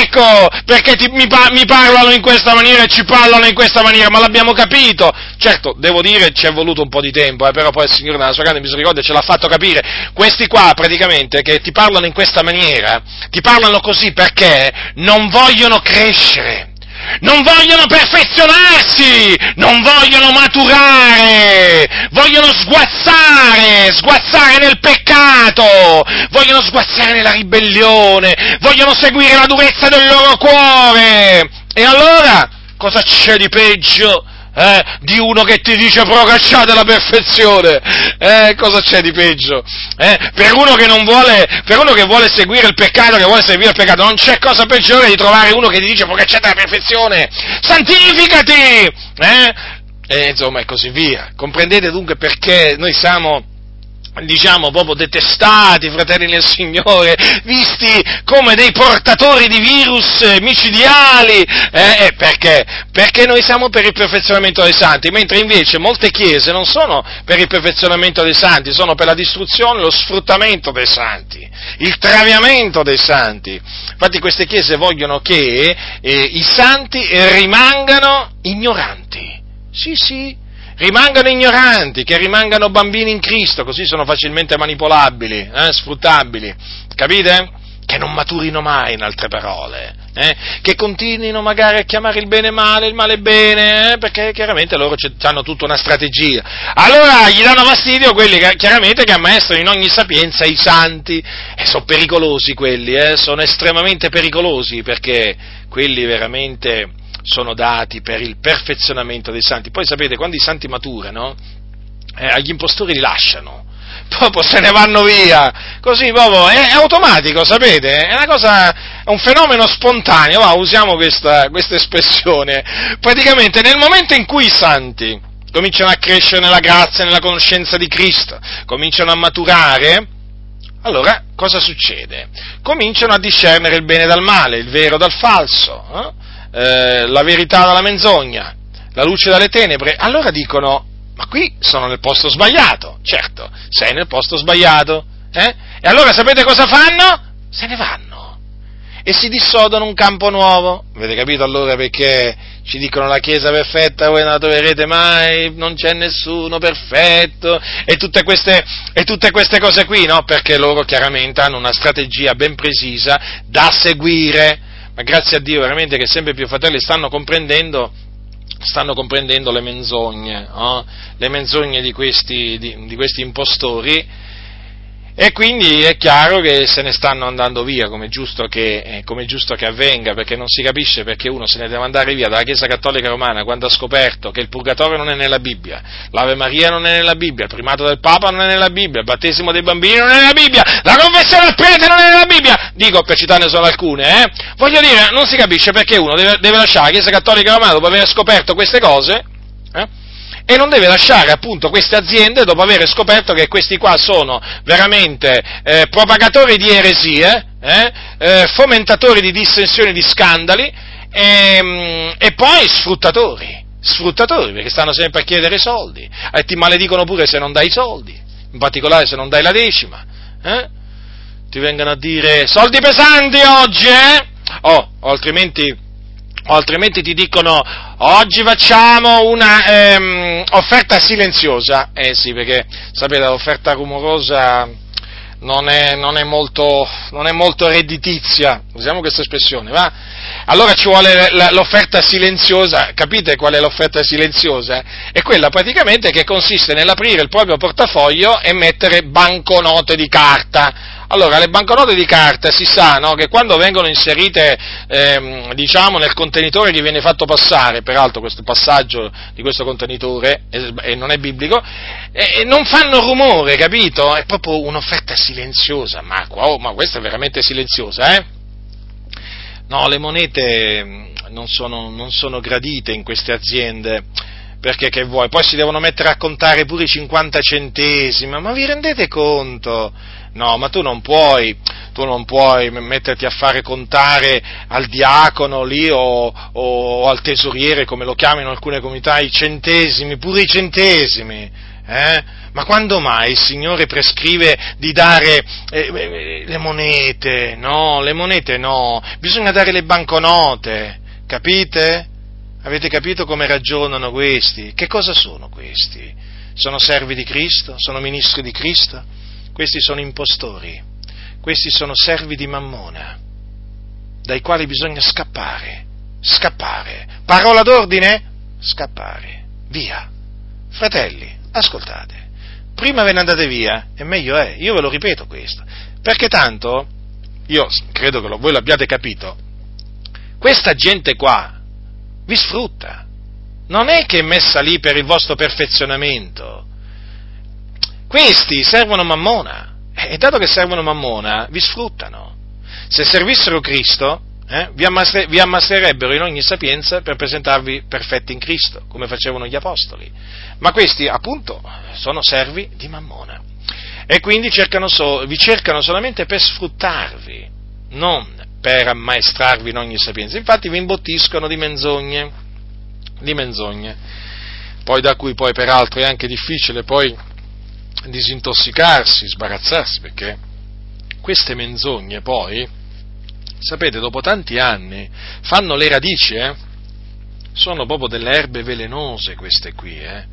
A: Ecco perché ti, mi, mi, parlano in questa maniera e ci parlano in questa maniera, ma l'abbiamo capito. Certo, devo dire, ci è voluto un po' di tempo, eh, però poi il Signore nella sua grande misericordia ce l'ha fatto capire. Questi qua, praticamente, che ti parlano in questa maniera, ti parlano così perché non vogliono crescere non vogliono perfezionarsi, non vogliono maturare, vogliono sguazzare, sguazzare nel peccato, vogliono sguazzare nella ribellione, vogliono seguire la durezza del loro cuore. E allora, cosa c'è di peggio? Eh, di uno che ti dice procacciate la perfezione, eh, cosa c'è di peggio? Eh, per, uno vuole, per, uno che vuole, seguire il peccato, che vuole seguire il peccato, non c'è cosa peggiore di trovare uno che ti dice procacciate la perfezione, santificati! Eh? E insomma, e così via. Comprendete dunque perché noi siamo diciamo proprio detestati, fratelli nel Signore, visti come dei portatori di virus micidiali, eh, eh, perché? Perché noi siamo per il perfezionamento dei santi, mentre invece molte chiese non sono per il perfezionamento dei santi, sono per la distruzione, lo sfruttamento dei santi, il traviamento dei santi. Infatti queste chiese vogliono che eh, i santi rimangano ignoranti. Sì, sì, rimangano ignoranti, che rimangano bambini in Cristo, così sono facilmente manipolabili, eh, sfruttabili, capite? Che non maturino mai, in altre parole, eh? che continuino magari a chiamare il bene male, il male bene, eh? perché chiaramente loro hanno tutta una strategia. Allora gli danno fastidio quelli che, chiaramente che ammaestrano in ogni sapienza i santi, e sono pericolosi quelli, eh? sono estremamente pericolosi, perché quelli veramente sono dati per il perfezionamento dei santi. Poi sapete, quando i santi maturano, eh, agli impostori li lasciano, proprio se ne vanno via, così proprio, è, è automatico, sapete, è una cosa, è un fenomeno spontaneo, va, usiamo questa, questa espressione, praticamente nel momento in cui i santi cominciano a crescere nella grazia nella conoscenza di Cristo, cominciano a maturare, allora cosa succede? Cominciano a discernere il bene dal male, il vero dal falso, eh? Eh, la verità dalla menzogna, la luce dalle tenebre, allora dicono, ma qui sono nel posto sbagliato, certo, sei nel posto sbagliato, eh? E allora sapete cosa fanno? Se ne vanno. e si dissodono un campo nuovo. Avete capito allora perché ci dicono la Chiesa perfetta, voi non la troverete mai, non c'è nessuno perfetto, e tutte queste, e tutte queste cose qui, no? Perché loro chiaramente hanno una strategia ben precisa da seguire. Ma grazie a Dio veramente che sempre più fratelli stanno comprendendo stanno comprendendo le menzogne, oh? le menzogne di questi, di, di questi impostori e quindi è chiaro che se ne stanno andando via, come è, giusto che, eh, come è giusto che avvenga, perché non si capisce perché uno se ne deve andare via dalla Chiesa Cattolica Romana quando ha scoperto che il Purgatorio non è nella Bibbia, l'Ave Maria non è nella Bibbia, il primato del Papa non è nella Bibbia, il battesimo dei bambini non è nella Bibbia, la confessione al prete non è nella Bibbia, dico per citarne solo alcune, eh? voglio dire, non si capisce perché uno deve, deve lasciare la Chiesa Cattolica Romana dopo aver scoperto queste cose? E non deve lasciare appunto queste aziende dopo aver scoperto che questi qua sono veramente eh, propagatori di eresie, eh, eh, fomentatori di dissensioni, di scandali e, ehm, e poi sfruttatori, sfruttatori perché stanno sempre a chiedere soldi e ti maledicono pure se non dai i soldi, in particolare se non dai la decima. Eh? Ti vengono a dire soldi pesanti oggi, eh? Oh, altrimenti o altrimenti ti dicono oggi facciamo una ehm, offerta silenziosa. Eh sì, perché sapete l'offerta rumorosa non è, non è, molto, non è molto redditizia, usiamo questa espressione, va? Allora ci vuole l'offerta silenziosa, capite qual è l'offerta silenziosa? È quella praticamente che consiste nell'aprire il proprio portafoglio e mettere banconote di carta allora, le banconote di carta si sa no, che quando vengono inserite ehm, diciamo, nel contenitore che viene fatto passare, peraltro questo passaggio di questo contenitore eh, non è biblico, eh, non fanno rumore, capito? È proprio un'offerta silenziosa, ma, oh, ma questa è veramente silenziosa, eh? No, le monete mm, non sono, non sono gradite in queste aziende perché che vuoi? Poi si devono mettere a contare pure i 50 centesimi, ma vi rendete conto? No, ma tu non puoi, tu non puoi metterti a fare contare al diacono lì o, o al tesoriere, come lo chiamano alcune comunità, i centesimi, pure i centesimi. Eh? Ma quando mai il Signore prescrive di dare eh, eh, le monete? No, le monete no, bisogna dare le banconote, capite? Avete capito come ragionano questi? Che cosa sono questi? Sono servi di Cristo? Sono ministri di Cristo? Questi sono impostori, questi sono servi di Mammona, dai quali bisogna scappare, scappare. Parola d'ordine? Scappare, via. Fratelli, ascoltate, prima ve ne andate via e meglio è, io ve lo ripeto questo, perché tanto, io credo che voi l'abbiate capito, questa gente qua vi sfrutta, non è che è messa lì per il vostro perfezionamento, questi servono Mammona e dato che servono Mammona vi sfruttano. Se servissero Cristo eh, vi, ammaster- vi ammasserebbero in ogni sapienza per presentarvi perfetti in Cristo, come facevano gli Apostoli. Ma questi appunto sono servi di Mammona e quindi cercano so- vi cercano solamente per sfruttarvi, non per ammaestrarvi in ogni sapienza. Infatti vi imbottiscono di menzogne, di menzogne, poi da cui poi peraltro è anche difficile poi disintossicarsi, sbarazzarsi, perché queste menzogne poi, sapete, dopo tanti anni fanno le radici, eh? sono proprio delle erbe velenose queste qui, eh?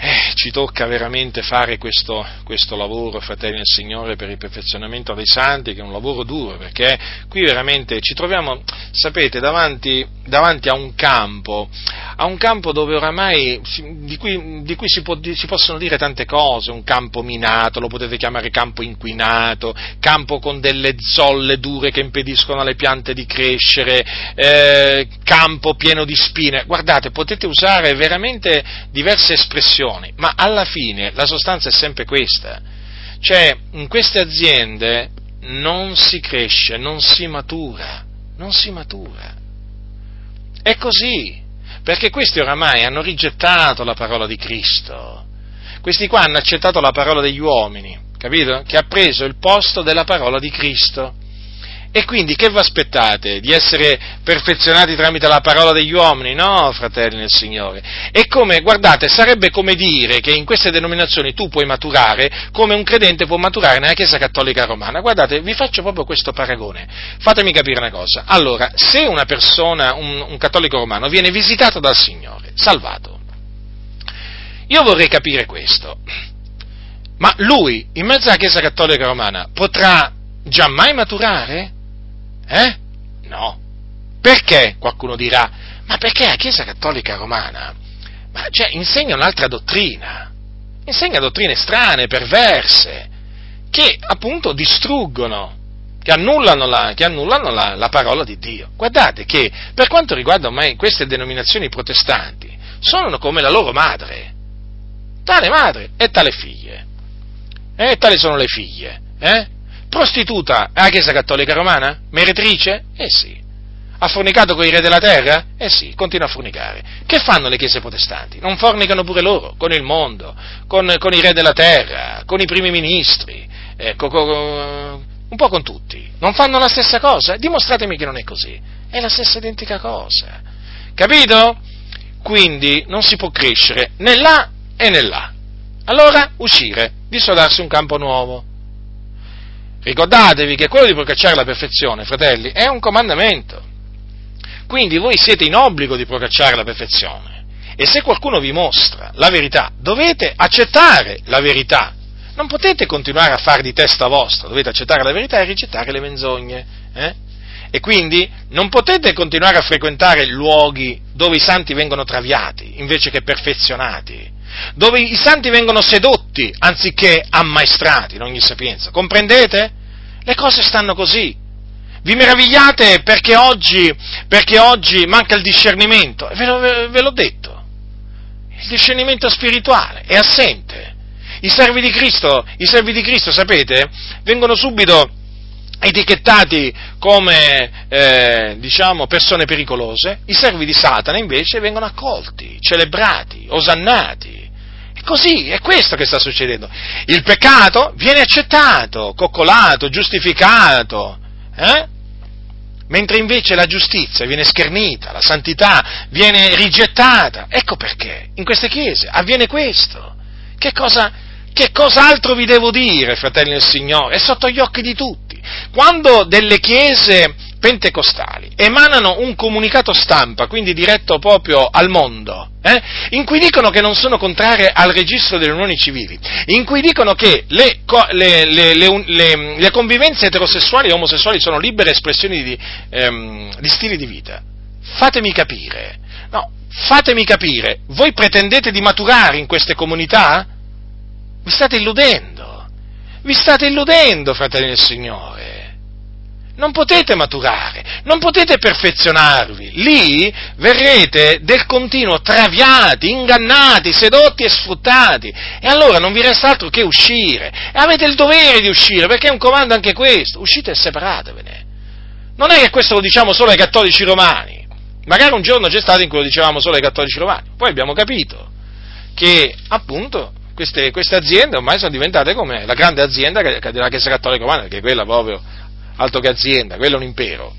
A: Eh, ci tocca veramente fare questo, questo, lavoro, fratelli del Signore, per il perfezionamento dei santi, che è un lavoro duro, perché qui veramente ci troviamo, sapete, davanti, davanti a un campo, a un campo dove oramai, di cui, di cui si, può, si, possono dire tante cose, un campo minato, lo potete chiamare campo inquinato, campo con delle zolle dure che impediscono alle piante di crescere, eh, campo pieno di spine, guardate, potete usare veramente diverse espressioni, ma alla fine la sostanza è sempre questa. Cioè, in queste aziende non si cresce, non si matura, non si matura. È così, perché questi oramai hanno rigettato la parola di Cristo. Questi qua hanno accettato la parola degli uomini, capito? Che ha preso il posto della parola di Cristo. E quindi che vi aspettate? Di essere perfezionati tramite la parola degli uomini? No, fratelli nel Signore. E come, guardate, sarebbe come dire che in queste denominazioni tu puoi maturare come un credente può maturare nella Chiesa Cattolica Romana. Guardate, vi faccio proprio questo paragone. Fatemi capire una cosa. Allora, se una persona, un, un cattolico romano, viene visitato dal Signore, salvato, io vorrei capire questo. Ma lui, in mezzo alla Chiesa Cattolica Romana, potrà giammai maturare? Eh? No. Perché? Qualcuno dirà, ma perché la Chiesa Cattolica Romana ma, cioè, insegna un'altra dottrina, insegna dottrine strane, perverse, che appunto distruggono, che annullano, la, che annullano la, la parola di Dio. Guardate che per quanto riguarda ormai queste denominazioni protestanti, sono come la loro madre, tale madre e tale figlie. E tali sono le figlie. Eh? Prostituta è la Chiesa Cattolica Romana? Meretrice? Eh sì. Ha fornicato con i re della terra? Eh sì, continua a fornicare. Che fanno le chiese protestanti? Non fornicano pure loro con il mondo, con, con i re della terra, con i primi ministri, eh, con, con, un po' con tutti. Non fanno la stessa cosa? Dimostratemi che non è così. È la stessa identica cosa. Capito? Quindi non si può crescere né là e né là. Allora uscire, dissodarsi un campo nuovo. Ricordatevi che quello di procacciare la perfezione, fratelli, è un comandamento. Quindi voi siete in obbligo di procacciare la perfezione. E se qualcuno vi mostra la verità, dovete accettare la verità. Non potete continuare a fare di testa vostra, dovete accettare la verità e rigettare le menzogne. Eh? E quindi non potete continuare a frequentare luoghi dove i santi vengono traviati invece che perfezionati, dove i santi vengono sedotti anziché ammaestrati in ogni sapienza. Comprendete? Le cose stanno così. Vi meravigliate perché oggi, perché oggi manca il discernimento? Ve, lo, ve l'ho detto. Il discernimento spirituale è assente. I servi di Cristo, i servi di Cristo sapete, vengono subito etichettati come eh, diciamo persone pericolose, i servi di Satana invece vengono accolti, celebrati, osannati. Così, è questo che sta succedendo. Il peccato viene accettato, coccolato, giustificato, eh? mentre invece la giustizia viene schernita, la santità viene rigettata. Ecco perché in queste chiese avviene questo. Che cosa, che cos'altro vi devo dire, fratelli del Signore? È sotto gli occhi di tutti. Quando delle chiese pentecostali emanano un comunicato stampa, quindi diretto proprio al mondo, eh, in cui dicono che non sono contrarie al registro delle unioni civili, in cui dicono che le, le, le, le convivenze eterosessuali e omosessuali sono libere espressioni di, ehm, di stili di vita. Fatemi capire, no, fatemi capire, voi pretendete di maturare in queste comunità? Vi state illudendo, vi state illudendo, fratelli del Signore. Non potete maturare, non potete perfezionarvi, lì verrete del continuo traviati, ingannati, sedotti e sfruttati. E allora non vi resta altro che uscire. E avete il dovere di uscire perché è un comando anche questo, uscite e separatevene. Non è che questo lo diciamo solo ai cattolici romani, magari un giorno c'è stato in cui lo dicevamo solo ai cattolici romani, poi abbiamo capito che appunto queste, queste aziende ormai sono diventate come la grande azienda della Chiesa Cattolica Romana, è quella proprio altro che azienda, quello è un impero,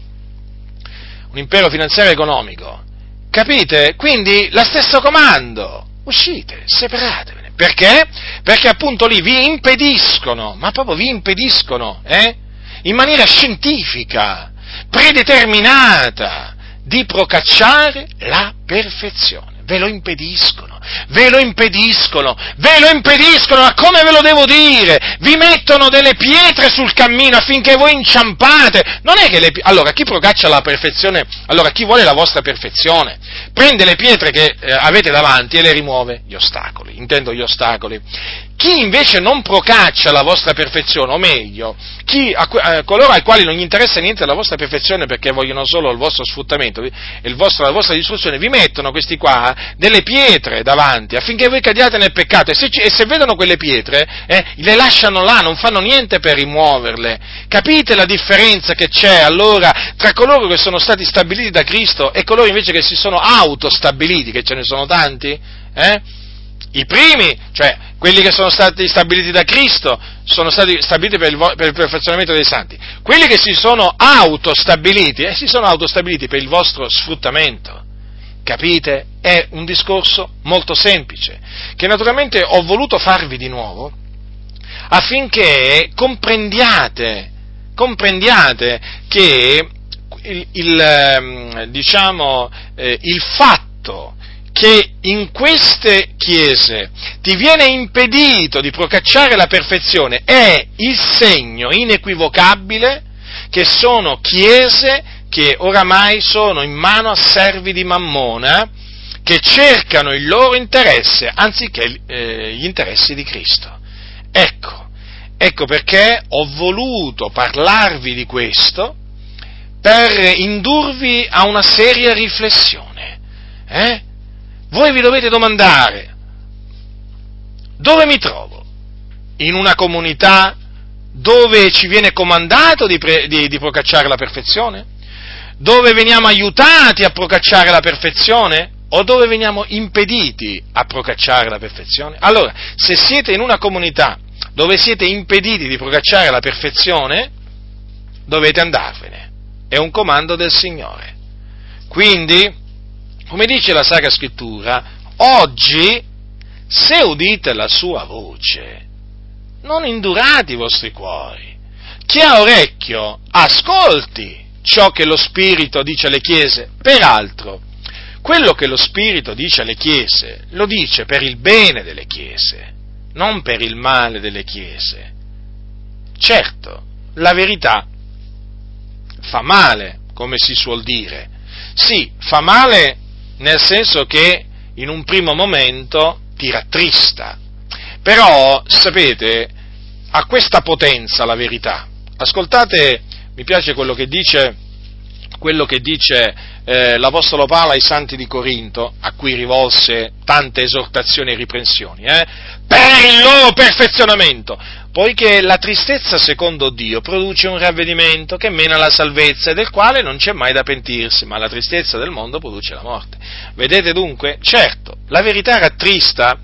A: un impero finanziario e economico. Capite? Quindi lo stesso comando, uscite, separatevene. Perché? Perché appunto lì vi impediscono, ma proprio vi impediscono, eh? in maniera scientifica, predeterminata, di procacciare la perfezione. Ve lo impediscono ve lo impediscono, ve lo impediscono, ma come ve lo devo dire? Vi mettono delle pietre sul cammino affinché voi inciampate. Non è che le allora chi procaccia la perfezione, allora chi vuole la vostra perfezione, prende le pietre che eh, avete davanti e le rimuove, gli ostacoli, intendo gli ostacoli. Chi invece non procaccia la vostra perfezione, o meglio, chi, a, a, eh, coloro ai quali non gli interessa niente della vostra perfezione perché vogliono solo il vostro sfruttamento e la vostra distruzione, vi mettono questi qua delle pietre davanti affinché voi cadiate nel peccato e se, e se vedono quelle pietre eh, le lasciano là, non fanno niente per rimuoverle. Capite la differenza che c'è allora tra coloro che sono stati stabiliti da Cristo e coloro invece che si sono autostabiliti, che ce ne sono tanti? Eh? I primi, cioè quelli che sono stati stabiliti da Cristo, sono stati stabiliti per il, per il perfezionamento dei santi. Quelli che si sono autostabiliti, eh, si sono autostabiliti per il vostro sfruttamento. Capite? È un discorso molto semplice, che naturalmente ho voluto farvi di nuovo affinché comprendiate, comprendiate che il, il, ehm, diciamo, eh, il fatto che in queste chiese ti viene impedito di procacciare la perfezione è il segno inequivocabile che sono chiese che oramai sono in mano a servi di Mammona che cercano il loro interesse anziché eh, gli interessi di Cristo. Ecco, ecco perché ho voluto parlarvi di questo per indurvi a una seria riflessione. Eh? Voi vi dovete domandare, dove mi trovo? In una comunità dove ci viene comandato di, pre, di, di procacciare la perfezione? Dove veniamo aiutati a procacciare la perfezione? O dove veniamo impediti a procacciare la perfezione? Allora, se siete in una comunità dove siete impediti di procacciare la perfezione, dovete andarvene è un comando del Signore. Quindi, come dice la Sacra Scrittura, oggi, se udite la sua voce, non indurate i vostri cuori. Chi ha orecchio, ascolti ciò che lo Spirito dice alle chiese. Peraltro, quello che lo Spirito dice alle chiese, lo dice per il bene delle chiese, non per il male delle chiese. Certo, la verità fa male, come si suol dire. Sì, fa male nel senso che in un primo momento ti rattrista, però sapete, ha questa potenza la verità. Ascoltate, mi piace quello che dice, quello che dice eh, l'Apostolo Paolo ai santi di Corinto, a cui rivolse tante esortazioni e riprensioni, eh, per il loro perfezionamento, poiché la tristezza secondo Dio produce un ravvedimento che mena alla salvezza e del quale non c'è mai da pentirsi, ma la tristezza del mondo produce la morte. Vedete dunque? Certo, la verità rattrista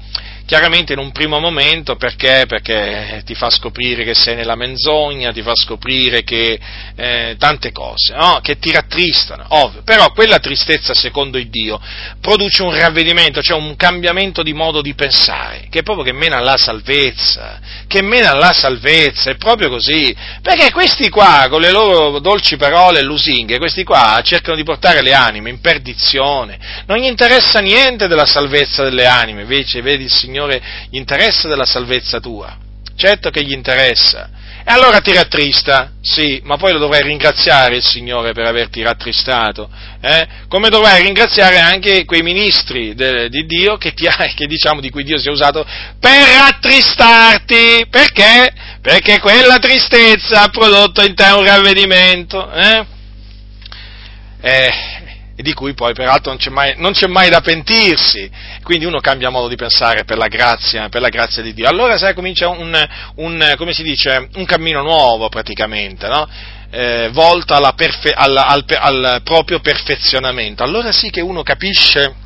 A: chiaramente in un primo momento perché? perché ti fa scoprire che sei nella menzogna, ti fa scoprire che eh, tante cose, no? che ti rattristano, ovvio, però quella tristezza secondo il Dio produce un ravvedimento, cioè un cambiamento di modo di pensare, che è proprio che mena alla salvezza, che mena alla salvezza, è proprio così, perché questi qua con le loro dolci parole e lusinghe, questi qua cercano di portare le anime in perdizione, non gli interessa niente della salvezza delle anime, invece vedi il Signore Signore gli interessa della salvezza tua. Certo che gli interessa. E allora ti rattrista, sì, ma poi lo dovrai ringraziare il Signore per averti rattristato, eh? come dovrai ringraziare anche quei ministri de, di Dio che, ti, che diciamo di cui Dio si è usato per rattristarti, perché? Perché quella tristezza ha prodotto in te un ravvedimento, eh? Eh, e di cui poi peraltro non c'è, mai, non c'è mai da pentirsi, quindi uno cambia modo di pensare per la grazia, per la grazia di Dio. Allora sai, comincia un, un, dice, un cammino nuovo praticamente, no? eh, volto perfe- al, al, al proprio perfezionamento. Allora sì che uno capisce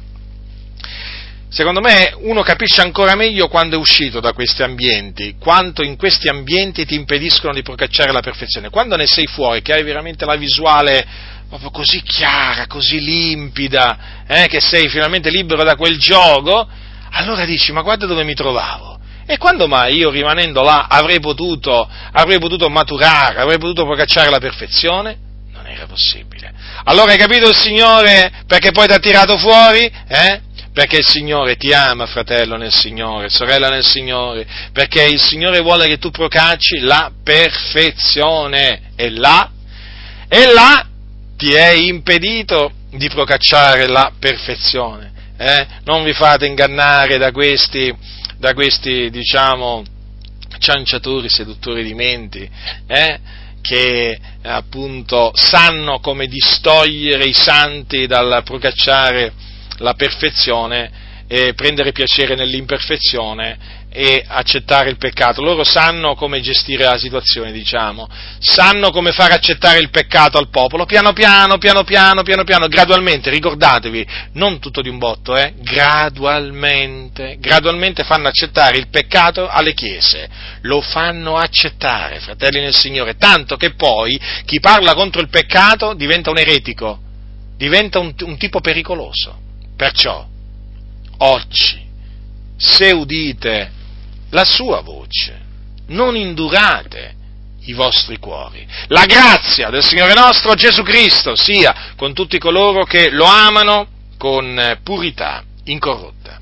A: Secondo me uno capisce ancora meglio quando è uscito da questi ambienti, quanto in questi ambienti ti impediscono di procacciare la perfezione. Quando ne sei fuori, che hai veramente la visuale proprio così chiara, così limpida, eh, che sei finalmente libero da quel gioco, allora dici, ma guarda dove mi trovavo. E quando mai io rimanendo là avrei potuto, avrei potuto maturare, avrei potuto procacciare la perfezione? Non era possibile. Allora hai capito il Signore perché poi ti ha tirato fuori? Eh? Perché il Signore ti ama, fratello nel Signore, sorella nel Signore, perché il Signore vuole che tu procacci la perfezione. E là, e là ti è impedito di procacciare la perfezione. Eh? Non vi fate ingannare da questi, da questi diciamo, cianciatori, seduttori di menti, eh? che appunto sanno come distogliere i santi dal procacciare la perfezione e prendere piacere nell'imperfezione e accettare il peccato, loro sanno come gestire la situazione, diciamo, sanno come far accettare il peccato al popolo, piano piano, piano piano, piano piano, gradualmente, ricordatevi, non tutto di un botto, eh, gradualmente, gradualmente fanno accettare il peccato alle chiese, lo fanno accettare, fratelli nel Signore, tanto che poi chi parla contro il peccato diventa un eretico, diventa un, un tipo pericoloso. Perciò, oggi, se udite la sua voce, non indurate i vostri cuori. La grazia del Signore nostro Gesù Cristo sia con tutti coloro che lo amano con purità incorrotta.